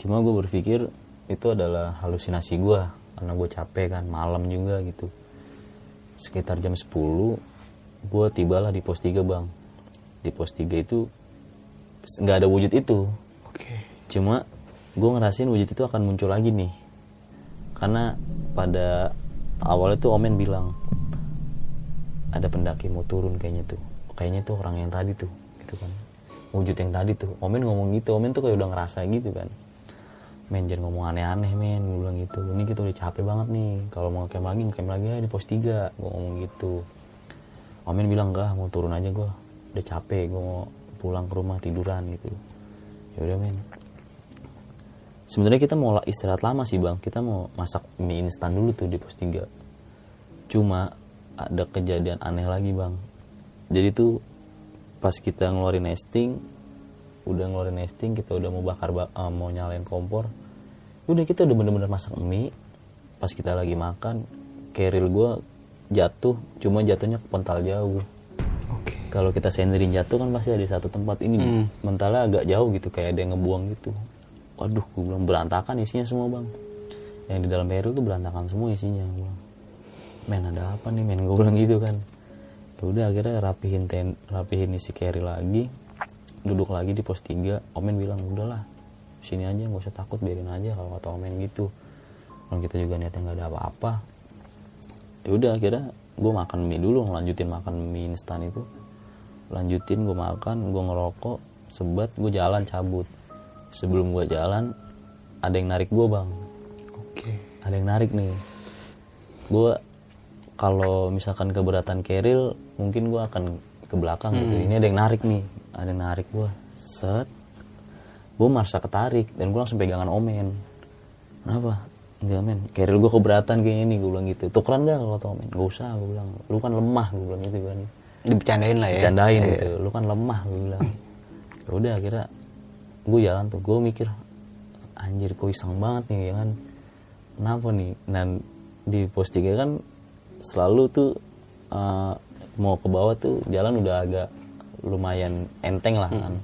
Cuma gue berpikir itu adalah halusinasi gue karena gue capek kan malam juga gitu. Sekitar jam 10 gue tibalah di pos 3 bang. Di pos 3 itu nggak ada wujud itu. Oke. cuma gue ngerasain wujud itu akan muncul lagi nih. Karena pada awalnya tuh Omen bilang ada pendaki mau turun kayaknya tuh kayaknya tuh orang yang tadi tuh gitu kan. Wujud yang tadi tuh. Omen ngomong gitu Omen tuh kayak udah ngerasa gitu kan. Men jangan ngomong aneh-aneh men. Gue bilang gitu. Ini kita udah capek banget nih. Kalau mau camp lagi camp lagi aja di pos 3 gue ngomong gitu. Omen bilang enggak mau turun aja gue udah capek gue mau pulang ke rumah tiduran gitu. Ya udah men. Sebenarnya kita mau istirahat lama sih bang. Kita mau masak mie instan dulu tuh di pos 3 cuma ada kejadian aneh lagi bang jadi tuh pas kita ngeluarin nesting udah ngeluarin nesting kita udah mau bakar ba- eh, mau nyalain kompor udah kita udah bener-bener masak mie pas kita lagi makan keril gue jatuh cuma jatuhnya ke pental jauh. Oke. kalau kita senderin jatuh kan pasti ada satu tempat ini Hmm. mentalnya agak jauh gitu kayak ada yang ngebuang gitu. Waduh gue bilang berantakan isinya semua bang. Yang di dalam peril tuh berantakan semua isinya gue men ada apa nih men? Gue bilang gitu kan udah akhirnya rapihin ten rapihin isi carry lagi. Duduk lagi di pos 3 omen bilang udahlah sini aja nggak usah takut biarin aja kalau kata omen gitu. Kalau kita juga niatnya nggak ada apa-apa. Ya udah akhirnya gue makan mie dulu lanjutin makan mie instan itu. Lanjutin gue makan gue ngerokok sebat gue jalan cabut. Sebelum gue jalan ada yang narik gue bang. Oke. ada yang narik nih. Gue kalau misalkan keberatan keril mungkin gue akan ke belakang gitu. Ini ada yang narik nih. Ada yang narik gue set. Gue merasa ketarik dan gue langsung pegangan omen. Kenapa? Enggak men. Keril gue keberatan kayaknya nih gue bilang gitu. Tukeran gak kalau kata omen gak usah gue bilang. Lu kan lemah gue bilang gitu kan. Dibicarain lah ya. bercandain gitu. Lu kan lemah gue bilang. Ya udah akhirnya gue jalan tuh. Gue mikir anjir kok iseng banget nih ya kan. Kenapa nih? Dan di pos 3 kan selalu tuh eh, mau ke bawah tuh jalan udah agak lumayan enteng lah kan.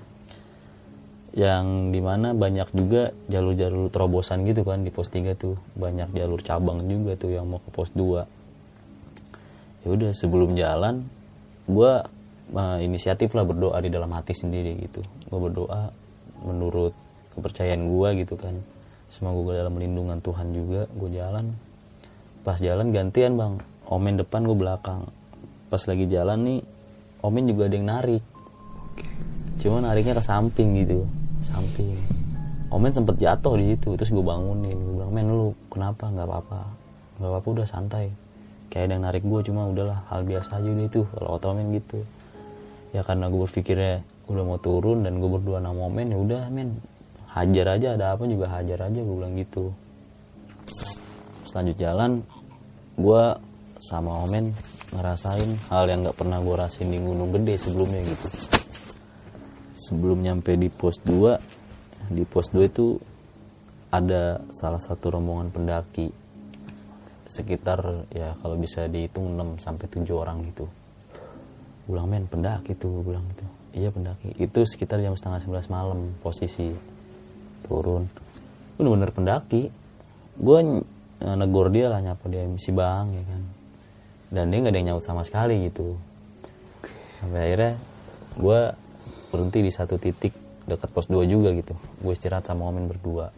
Yang di mana banyak juga jalur-jalur terobosan gitu kan di pos 3 tuh. Banyak jalur cabang juga tuh yang mau ke pos 2 ya udah sebelum jalan gue inisiatif lah berdoa di dalam hati sendiri gitu. Gue berdoa menurut kepercayaan gue gitu kan. Semoga gue dalam lindungan Tuhan juga gue jalan. Pas jalan gantian bang. Omen depan gue belakang pas lagi jalan nih omen juga ada yang narik. Cuma nariknya ke samping gitu samping. Omen sempet jatuh di situ terus gue bangunin. Gue bilang men lu kenapa? Nggak apa-apa. Nggak apa-apa udah santai. Kayak ada yang narik gue cuma udahlah hal biasa aja udah itu kalau kata omen gitu. Ya karena gue berpikirnya udah mau turun dan gue berdua nama omen ya udah men hajar aja ada apa juga hajar aja gue bilang gitu. Selanjut jalan gue sama omen ngerasain hal yang nggak pernah gue rasain di gunung gede sebelumnya gitu. Sebelum nyampe di pos 2 di pos 2 itu ada salah satu rombongan pendaki. Sekitar ya kalau bisa dihitung 6 sampai 7 orang gitu. Gua bilang men pendaki tuh bilang gitu. Iya pendaki. Itu sekitar jam setengah 11 malam posisi turun. Bener-bener pendaki. Gue negor dia lah nyapa dia si bang ya kan dan dia nggak ada yang nyaut sama sekali gitu. Sampai akhirnya gue berhenti di satu titik dekat pos 2 juga gitu. Gue istirahat sama Omen berdua.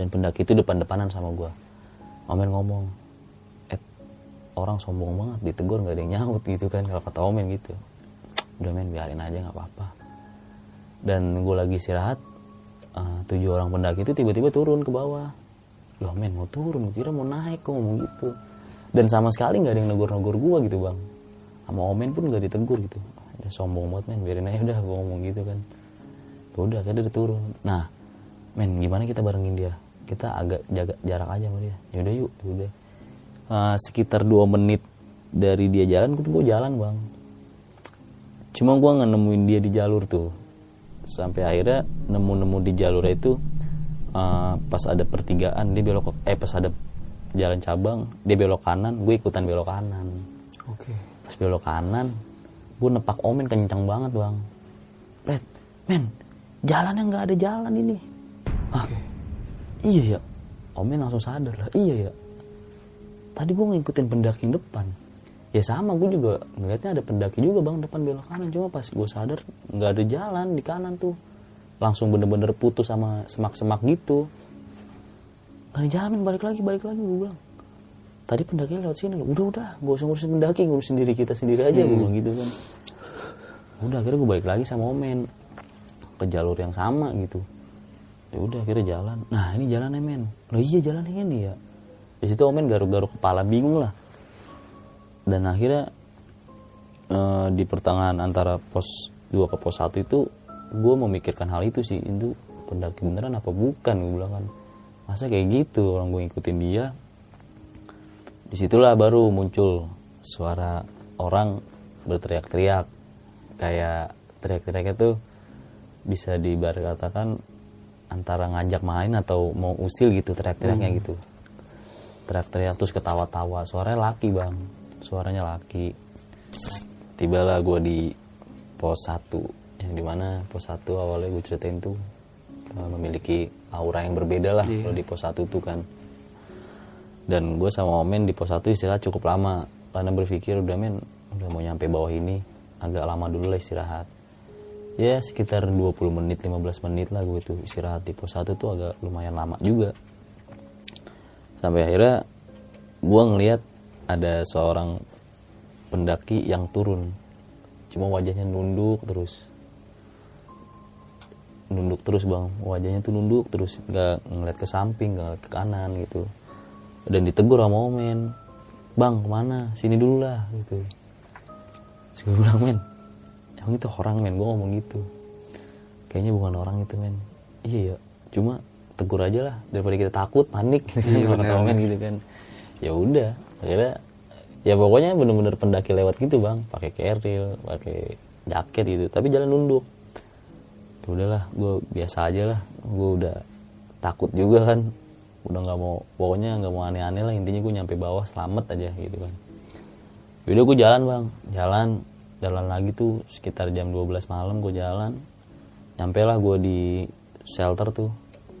Dan pendaki itu depan-depanan sama gue Omen ngomong eh orang sombong banget ditegur nggak ada yang nyaut gitu kan kalau kata Omen gitu. Udah men biarin aja nggak apa-apa. Dan gue lagi istirahat eh, tujuh orang pendaki itu tiba-tiba turun ke bawah. Loh men mau turun? Kira mau naik kok ngomong gitu dan sama sekali nggak ada yang negur-negur gua gitu bang. Sama omen pun nggak ditegur gitu. Ya sombong banget men. Biarin aja udah gua ngomong gitu kan. Ya udah akhirnya dia turun. Nah men gimana kita barengin dia? Kita agak jaga jarak aja sama dia. Yaudah yuk yaudah Eh, sekitar dua menit dari dia jalan gue jalan bang. Cuma gue nggak nemuin dia di jalur tuh. Sampai akhirnya nemu-nemu di jalur itu eh, pas ada pertigaan dia belok ke- eh pas ada jalan cabang dia belok kanan gue ikutan belok kanan. Oke. pas belok kanan gue nepak omen kencang banget bang. Red men jalannya nggak ada jalan ini. Ah iya ya. Omen langsung sadar lah. Iya ya. Tadi gue ngikutin pendaki depan. Ya sama gue juga ngeliatnya ada pendaki juga bang depan belok kanan. Cuma pas gue sadar nggak ada jalan di kanan tuh. Langsung bener-bener putus sama semak-semak gitu jalan men, balik lagi balik lagi gue bilang. Tadi pendaki lewat sini loh. Udah udah. Gak usah ngurusin pendaki ngurusin diri kita sendiri aja gue bilang gitu kan. Udah akhirnya gue balik lagi sama omen. Ke jalur yang sama gitu. Ya udah akhirnya jalan. Nah ini jalannya men. Loh iya jalannya ini ya. Di situ omen garuk-garuk kepala bingung lah. Dan akhirnya eh, di pertengahan antara pos 2 ke pos 1 itu gue memikirkan hal itu sih. Itu pendaki beneran apa bukan gue bilang kan masa kayak gitu orang gue ngikutin dia? Di situlah baru muncul suara orang berteriak-teriak. Kayak teriak-teriaknya tuh bisa diibarat katakan antara ngajak main atau mau usil gitu teriak-teriaknya gitu. Teriak-teriak terus ketawa-tawa. Suaranya laki bang. Suaranya laki. Tibalah gue di pos 1 yang di mana pos 1 awalnya gue ceritain tuh eh, memiliki aura yang berbeda lah kalau di pos 1 tuh kan. Dan gue sama Omen di pos 1 istirahat cukup lama. Karena berpikir udah men udah mau nyampe bawah ini agak lama dulu lah istirahat. Ya sekitar 20 menit 15 menit lah gue tuh istirahat di pos 1 tuh agak lumayan lama juga. Sampai akhirnya gue ngelihat ada seorang pendaki yang turun. Cuma wajahnya nunduk terus nunduk terus bang. Wajahnya tuh nunduk terus nggak ngeliat ke samping nggak ngeliat ke kanan gitu. Dan ditegur sama omen bang ke mana? Sini dulu lah gitu. Terus gue bilang men emang itu orang men? Gue ngomong gitu. Kayaknya bukan orang itu men. Iya ya cuma tegur aja lah daripada kita takut panik gitu kan omen gitu kan. Ya udah akhirnya ya pokoknya bener-bener pendaki lewat gitu bang. Pakai keril pakai jaket gitu. Tapi jalan nunduk ya udahlah gue biasa aja lah. Gue udah takut juga kan. Udah nggak mau pokoknya nggak mau aneh-aneh lah. Intinya gue nyampe bawah selamat aja gitu kan. Udah gue jalan bang. Jalan jalan lagi tuh sekitar jam 12 malam gue jalan. Nyampe lah gue di shelter tuh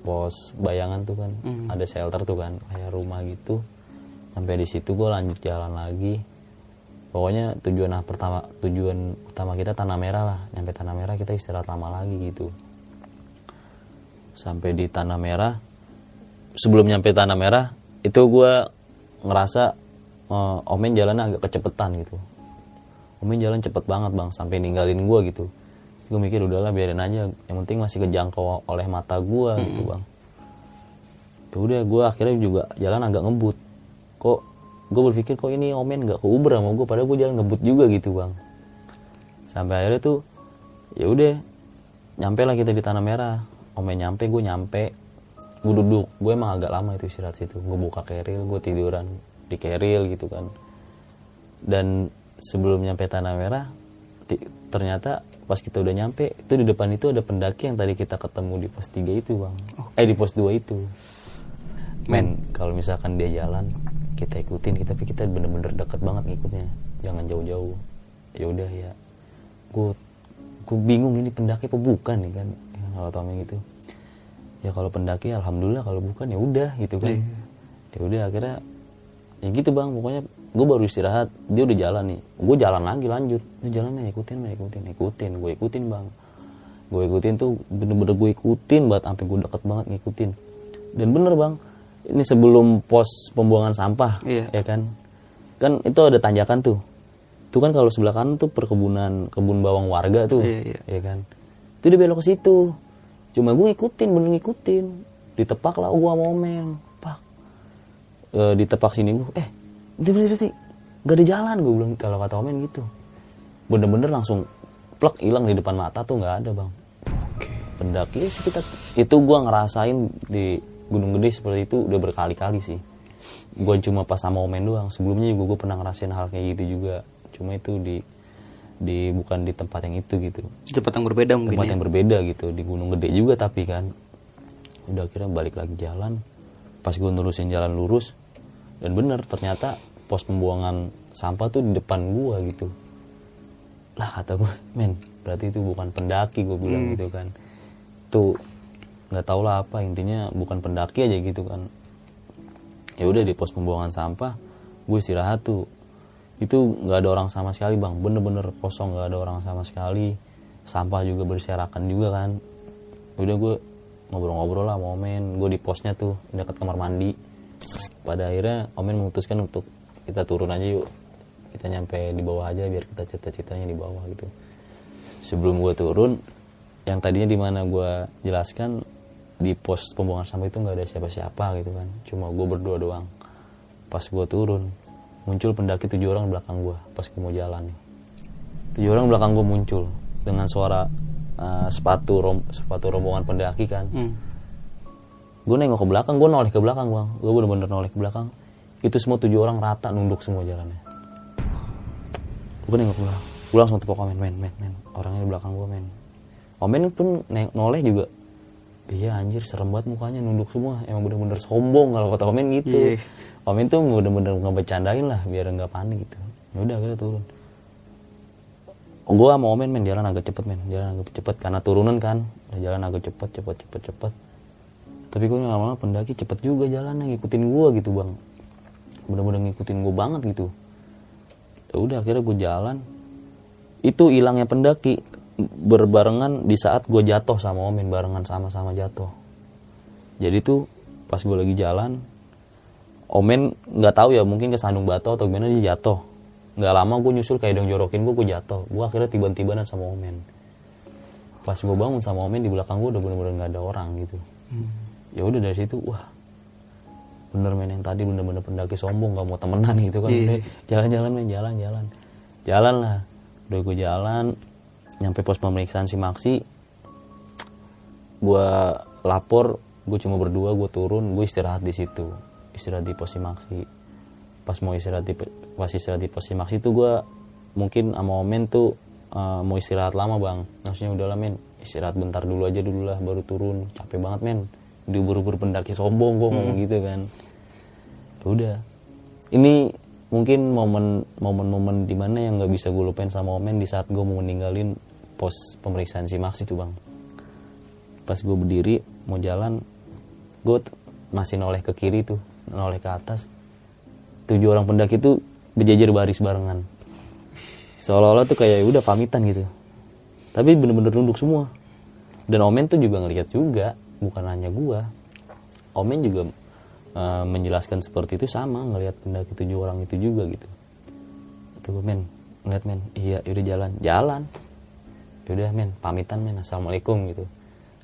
pos bayangan tuh kan. Ada shelter tuh kan kayak rumah gitu. Sampai di situ gue lanjut jalan lagi pokoknya tujuan nah, pertama tujuan utama kita tanah merah lah. Nyampe tanah merah kita istirahat lama lagi gitu. Sampai di tanah merah sebelum nyampe tanah merah itu gue ngerasa eh, omen jalannya agak kecepetan gitu. Omen jalan cepet banget bang sampai ninggalin gue gitu. Gue mikir udahlah biarin aja. Yang penting masih kejangkau oleh mata gue gitu bang. Ya udah gue akhirnya juga jalan agak ngebut. Kok gue berpikir kok ini omen nggak keuber sama gue padahal gue jalan ngebut juga gitu bang. Sampai akhirnya tuh ya udah nyampe lah kita di tanah merah. Omen nyampe gue nyampe. Gue duduk. Gue emang agak lama itu istirahat situ. Gue buka keril gue tiduran di keril gitu kan. Dan sebelum nyampe tanah merah ternyata pas kita udah nyampe itu di depan itu ada pendaki yang tadi kita ketemu di pos 3 itu bang. Eh di pos 2 itu. Men. Kalau misalkan dia jalan kita ikutin kita tapi kita bener-bener deket banget ngikutnya. Jangan jauh-jauh. Ya udah ya. Gue gue bingung ini pendaki apa bukan nih kan ya, kalau Tommy gitu. Ya kalau pendaki alhamdulillah kalau bukan ya udah gitu kan. Ya udah akhirnya ya gitu bang. Pokoknya gue baru istirahat dia udah jalan nih. Gue jalan lagi lanjut. Dia jalan nih ikutin nih ikutin ikutin gue ikutin bang. Gue ikutin tuh bener-bener gue ikutin banget sampai gue deket banget ngikutin. Dan bener bang ini sebelum pos pembuangan sampah Iya. ya kan? Kan itu ada tanjakan tuh. Itu kan kalau sebelah kanan tuh perkebunan kebun bawang warga tuh Iya, iya. ya kan? Itu dia belok ke situ. Cuma gue ngikutin bener ngikutin. Ditepak lah gue mau men pak. E, ditepak sini gue eh itu berarti gak ada jalan gue bilang kalau kata omen gitu. Bener-bener langsung plek hilang di depan mata tuh nggak ada bang. Pendaki sih kita itu gue ngerasain di Gunung Gede seperti itu udah berkali-kali sih. Gue cuma pas sama omen doang. Sebelumnya juga gue pernah ngerasain hal kayak gitu juga. Cuma itu di di bukan di tempat yang itu gitu. Tempat yang berbeda mungkin tempat ya. yang berbeda gitu. Di Gunung Gede juga tapi kan. Udah akhirnya balik lagi jalan. Pas gue nerusin jalan lurus dan bener ternyata pos pembuangan sampah tuh di depan gua gitu. Lah kata gue men berarti itu bukan pendaki gue bilang gitu kan. Tuh nggak tau lah apa intinya bukan pendaki aja gitu kan. Ya udah di pos pembuangan sampah gue istirahat tuh. Itu nggak ada orang sama sekali bang. Bener-bener kosong nggak ada orang sama sekali. Sampah juga berserakan juga kan. Udah gue ngobrol-ngobrol lah sama Omen. Gue di posnya tuh dekat kamar mandi. Pada akhirnya Omen memutuskan untuk kita turun aja yuk. Kita nyampe di bawah aja biar kita cita-citanya di bawah gitu. Sebelum gue turun yang tadinya di mana gue jelaskan di pos pembuangan sampah itu nggak ada siapa-siapa gitu kan. Cuma gue berdua doang. Pas gue turun muncul pendaki tujuh orang di belakang gue pas gue mau jalan nih. Tujuh orang belakang gue muncul dengan suara uh, sepatu rom sepatu rombongan pendaki kan. Hmm. gue nengok ke belakang gue noleh ke belakang bang. Gue bener-bener noleh ke belakang. Itu semua tujuh orang rata nunduk semua jalannya. Gue nengok ke belakang. Gue langsung tepuk komen men men men. Orangnya di belakang gue men. Omen pun noleh juga iya anjir serem banget mukanya nunduk semua. Emang bener-bener sombong kalau kata Omen gitu. Iya. Omen tuh bener-bener ngebecandain lah biar nggak panik gitu. Ya udah akhirnya turun. Oh, gue sama Omen men jalan agak cepet men. Jalan agak cepet karena turunan kan. Jalan agak cepet cepet cepet cepet. Tapi gue lama-lama pendaki cepet juga jalan ngikutin gue gitu bang. Bener-bener ngikutin gue banget gitu. Ya udah akhirnya gue jalan. Itu hilangnya pendaki berbarengan di saat gue jatuh sama Omen barengan sama-sama jatuh. Jadi tuh pas gue lagi jalan Omen nggak tahu ya mungkin kesandung batu atau gimana dia jatuh. Nggak lama gue nyusul kayak dong jorokin gue gue jatuh. Gue akhirnya tiba-tibanan sama Omen pas gue bangun sama Omen di belakang gue udah bener-bener nggak ada orang gitu. Ya udah dari situ wah bener men yang tadi bener-bener pendaki sombong gak mau temenan gitu kan. Iya. Jalan-jalan men jalan jalan jalan lah. Udah gue jalan nyampe pos pemeriksaan si Maksi gue lapor gue cuma berdua gue turun gue istirahat di situ istirahat di pos si Maksi pas mau istirahat di pas istirahat di pos si Maksi itu gue mungkin sama Omen tuh eh, mau istirahat lama bang. Maksudnya udahlah men istirahat bentar dulu aja dulu lah baru turun. Capek banget men. Diubur-ubur pendaki sombong gue ngomong gitu kan. Ya udah. Ini mungkin momen momen-momen di mana yang nggak bisa gue lupain sama Omen di saat gue mau meninggalin pos pemeriksaan si Maksi tuh bang. Pas gue berdiri mau jalan gue masih noleh ke kiri tuh noleh ke atas. Tujuh orang pendaki tuh berjajar baris barengan. Seolah-olah tuh kayak ya udah pamitan gitu. Tapi bener-bener nunduk semua. Dan Omen tuh juga ngeliat juga bukan hanya gua. Omen juga eh, menjelaskan seperti itu sama ngelihat pendaki tujuh orang itu juga gitu. Itu gue men ngeliat men. Iya yaudah jalan. Jalan yaudah men pamitan men assalamualaikum gitu.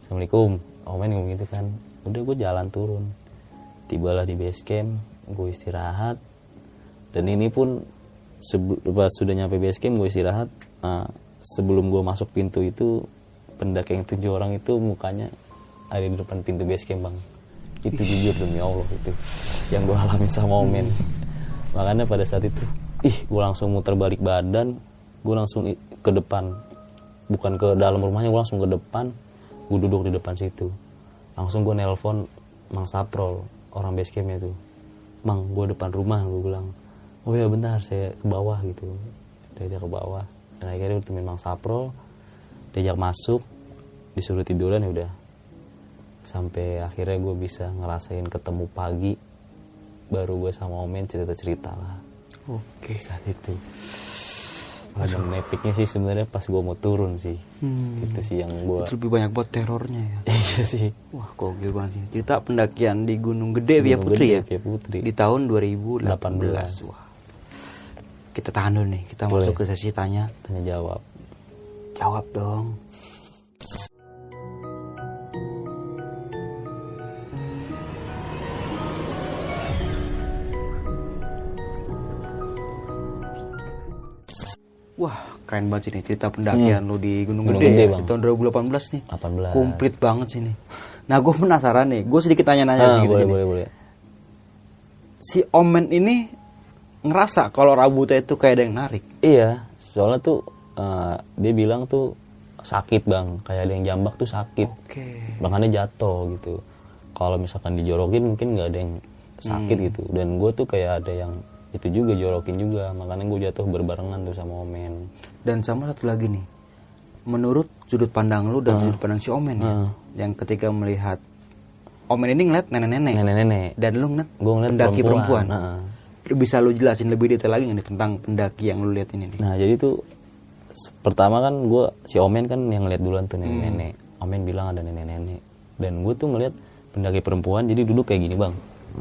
Assalamualaikum. Omen ngomong gitu kan. Udah gue jalan turun. Tibalah di base camp gue istirahat. Dan ini pun pas sudah nyampe base camp gue istirahat. Eh, sebelum gue masuk pintu itu pendaki yang tujuh orang itu mukanya ada di depan pintu base camp bang. Itu jujur demi Allah itu yang gue alamin sama Omen makanya pada saat itu ih gue langsung muter balik badan gue langsung ke depan bukan ke dalam rumahnya gue langsung ke depan. Gue duduk di depan situ. Langsung gue nelpon Mang Saprol orang base campnya tuh. Mang gue depan rumah gue bilang. Oh ya bentar saya ke bawah gitu. Dia ke bawah. Dan akhirnya gue temuin Mang Saprol. Diajak masuk. Disuruh tiduran ya udah. Sampai akhirnya gue bisa ngerasain ketemu pagi. Baru gue sama Omen cerita cerita lah. Oke. saat itu Momen epicnya sih sebenarnya pas gue mau turun sih Hmm. itu sih yang gue Itu lebih banyak buat terornya ya. iya sih Wah, gokil banget. Cerita pendakian di Gunung Gede Via Putri Gede ya. Via Putri. Di tahun 2018. 18. Wah. Kita tahan dulu nih. Kita Boleh. masuk ke sesi tanya tanya jawab jawab dong. Wah, keren banget sih nih cerita pendakian lu di Gunung, Hmm. Gunung Gede, Gede, ya, di tahun 2018 nih. 18. Komplit banget sih nih. Nah, gue penasaran nih. Gue sedikit tanya-nanya Ah, sih gitu boleh, gini. boleh, boleh. Si Omen ini ngerasa kalau rambutnya itu kayak ada yang narik. Iya, soalnya tuh eh, dia bilang tuh sakit bang, kayak ada yang jambak tuh sakit. Oke. Makanya jatuh gitu. Kalau misalkan dijorokin mungkin nggak ada yang sakit Hmm. gitu. Dan gue tuh kayak ada yang itu juga jorokin juga. Makanya gue jatuh berbarengan tuh sama Omen. Dan sama satu lagi nih. Menurut sudut pandang lu dan sudut pandang si Omen ya, Ah. yang ketika melihat Omen ini ngeliat nenek-nenek. Nenek-nenek. Dan lu ngeliat, Gue ngeliat pendaki perempuan. perempuan. Lu Bisa lu jelasin lebih detail lagi nih tentang pendaki yang lu lihat ini nih? Nah jadi tuh pertama kan gue si Omen kan yang ngeliat duluan tuh nenek-nenek. Hmm. Omen bilang ada nenek-nenek. Dan gue tuh ngeliat pendaki perempuan jadi duduk kayak gini bang.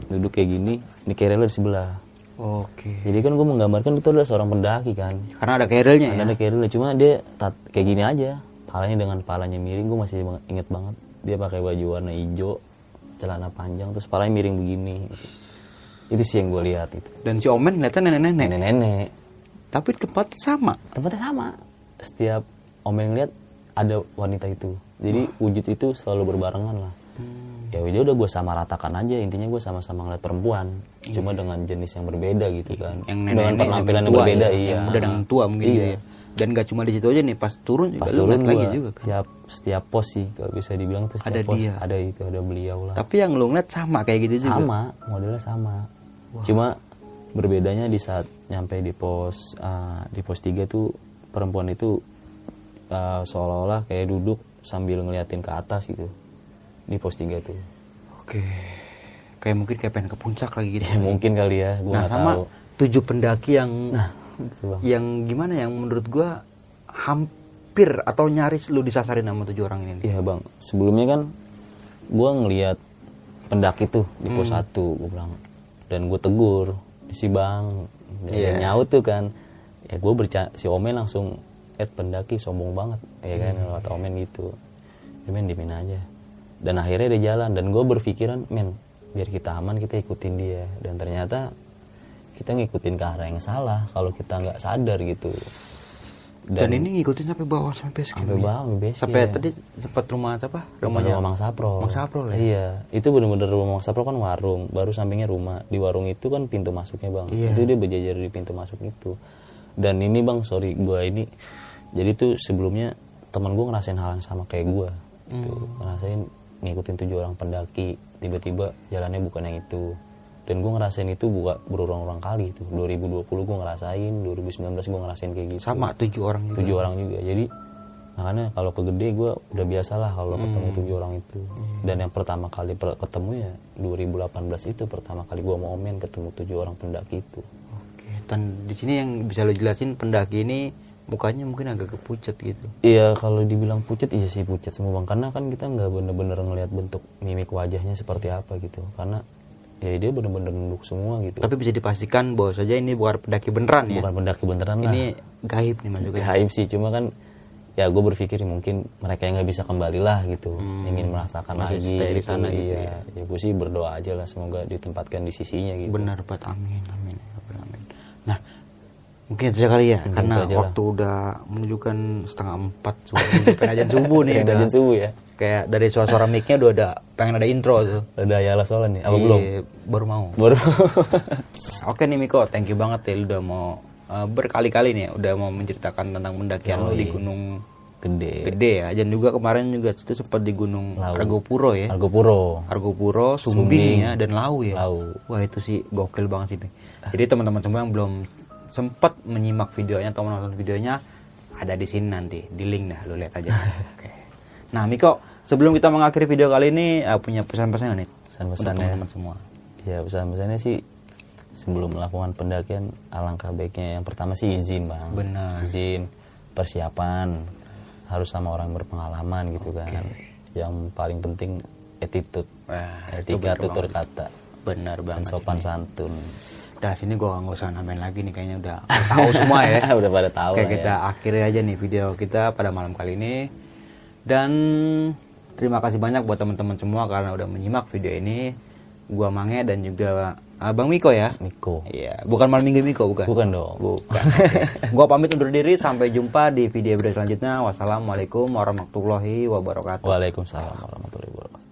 Duduk kayak gini, di kerela di sebelah. Oke. Jadi kan gue menggambarkan itu adalah seorang pendaki kan. Karena ada kerelnya ya. Ada kerela cuma dia tat, kayak gini aja. Palanya dengan palanya miring, gue masih inget banget. Dia pakai baju warna hijau, celana panjang, terus palanya miring begini. Itu sih yang gue lihat itu. Dan si Omen ngeliatnya nenek-nenek. Nenek-nenek. Tapi tempat sama. tempatnya sama setiap om yang lihat ada wanita itu jadi wujud itu selalu berbarengan lah ya udah udah gue sama ratakan aja intinya gue sama-sama ngeliat perempuan cuma dengan jenis yang berbeda gitu kan Yang dengan nenek-nenek penampilan yang tua berbeda ya, iya Yang muda dengan tua mungkin iya. gitu ya. Dan gak cuma di situ aja nih, pas turun juga pas turun lagi juga kan. setiap setiap pos sih kalau bisa dibilang tuh setiap Ada pos dia. ada itu ada beliau lah Tapi yang lu ngeliat sama kayak gitu juga. sama modelnya sama cuma berbedanya di saat nyampe di pos ah, di pos 3 tuh perempuan itu ah, seolah-olah kayak duduk sambil ngeliatin ke atas gitu di pos 3 tuh Oke. Kayak mungkin kayak pengen ke puncak lagi gitu. ya mungkin kali ya gua nah, sama tahu tujuh pendaki yang nah gitu bang yang gimana yang menurut gua hampir atau nyaris lu disasarin sama tujuh orang ini. iya bang sebelumnya kan gua ngeliat pendaki tuh di pos Hmm. 1 gua bilang dan gue tegur si bang. Dia nyaut tuh kan ya gue bercanda si Omen langsung eh pendaki sombong banget ya kan Hmm. kata Omen gitu ya men dimin aja dan akhirnya dia jalan dan gue berpikiran men biar kita aman kita ikutin dia dan ternyata kita ngikutin ke arah yang salah kalau kita nggak sadar gitu Dan, ini ngikutin sampai bawah sampai base camp sampai ya? bawah sampai Sampai tadi sempat rumah siapa? rumahnya Mang Sapro. Mang Sapro lah ya? Iya, itu bener-bener rumah Mang Sapro kan warung, baru sampingnya rumah. Di warung itu kan pintu masuknya bang. Iya. Itu dia berjajar di pintu masuk itu. Dan ini bang, sorry gua ini, jadi tuh sebelumnya teman gua ngerasain hal yang sama kayak gua. Gitu. Hmm. Ngerasain ngikutin tujuh orang pendaki, tiba-tiba jalannya bukan yang itu. Dan gua ngerasain itu buka berulang-ulang kali itu. 2020 gua ngerasain, 2019 gua ngerasain kayak gitu Sama tujuh orang juga. tujuh orang juga jadi makanya kalau ke gede gue udah biasa lah kalau ketemu tujuh orang itu dan yang pertama kali per- ketemu ya 2018 itu pertama kali gue mau omen ketemu tujuh orang pendaki itu Oke. Dan di sini yang bisa lo jelasin pendaki ini mukanya mungkin agak kepucat gitu. iya kalau dibilang pucat iya sih pucat semua bang karena kan kita nggak bener-bener ngelihat bentuk mimik wajahnya seperti apa gitu karena ya dia bener-bener nunduk semua gitu Tapi bisa dipastikan bahwa saja ini bukan pendaki beneran ya. bukan pendaki beneran lah Ini gaib nih masuknya. gaib sih cuma kan ya gue berpikir mungkin mereka yang nggak bisa kembali lah gitu ingin merasakan Hmm. Masih lagi stay di gitu, sana gitu iya ya, gue sih berdoa aja lah semoga ditempatkan di sisinya gitu Benar buat amin amin ya alamin. Nah mungkin itu aja kali ya Mungkin karena itu aja lah. waktu udah menunjukkan setengah empat subuh pengajian subuh nih Kayak udah ngajian subuh ya kayak dari suara-suara mic-nya udah ada pengen ada intro tuh. ada ya soalnya nih apa Iya, belum Baru mau. baru Oke nih Miko, thank you banget ya lu udah mau uh, berkali-kali nih udah mau menceritakan tentang pendakian lu Yoi. di Gunung gede Gede ya. Dan juga kemarin juga itu sempat di Gunung Lau. Argopuro ya. Argopuro Argopuro, Sumbing, Sumbing. ya dan Lau ya. Lau. Wah itu sih gokil banget sih nih. Jadi teman-teman semua yang belum sempat menyimak videonya atau menonton videonya ada di sini nanti di link dah lu lihat aja. Oke. Nah Miko, sebelum kita mengakhiri video kali ini uh, punya pesan-pesan nih? Pesan-pesannya. Untuk teman-teman semua. ya pesan-pesannya sih sebelum melakukan pendakian alangkah baiknya yang pertama sih izin bang Benar. izin persiapan harus sama orang berpengalaman gitu kan yang paling penting attitude itu etika tutur kata Benar dan banget. sopan ini. santun Dah sini gua nggak usah namain lagi nih kayaknya udah tahu semua ya. udah pada tahu Oke lah kita ya. akhiri aja nih video kita pada malam kali ini dan terima kasih banyak buat teman-teman semua karena udah menyimak video ini. Gua Mange dan juga Abang Miko ya. Miko. Iya, bukan malam minggu Miko, bukan. Bukan dong. Bukan. Gua pamit undur diri sampai jumpa di video-video selanjutnya. Wassalamualaikum warahmatullahi wabarakatuh. Waalaikumsalam warahmatullahi wabarakatuh.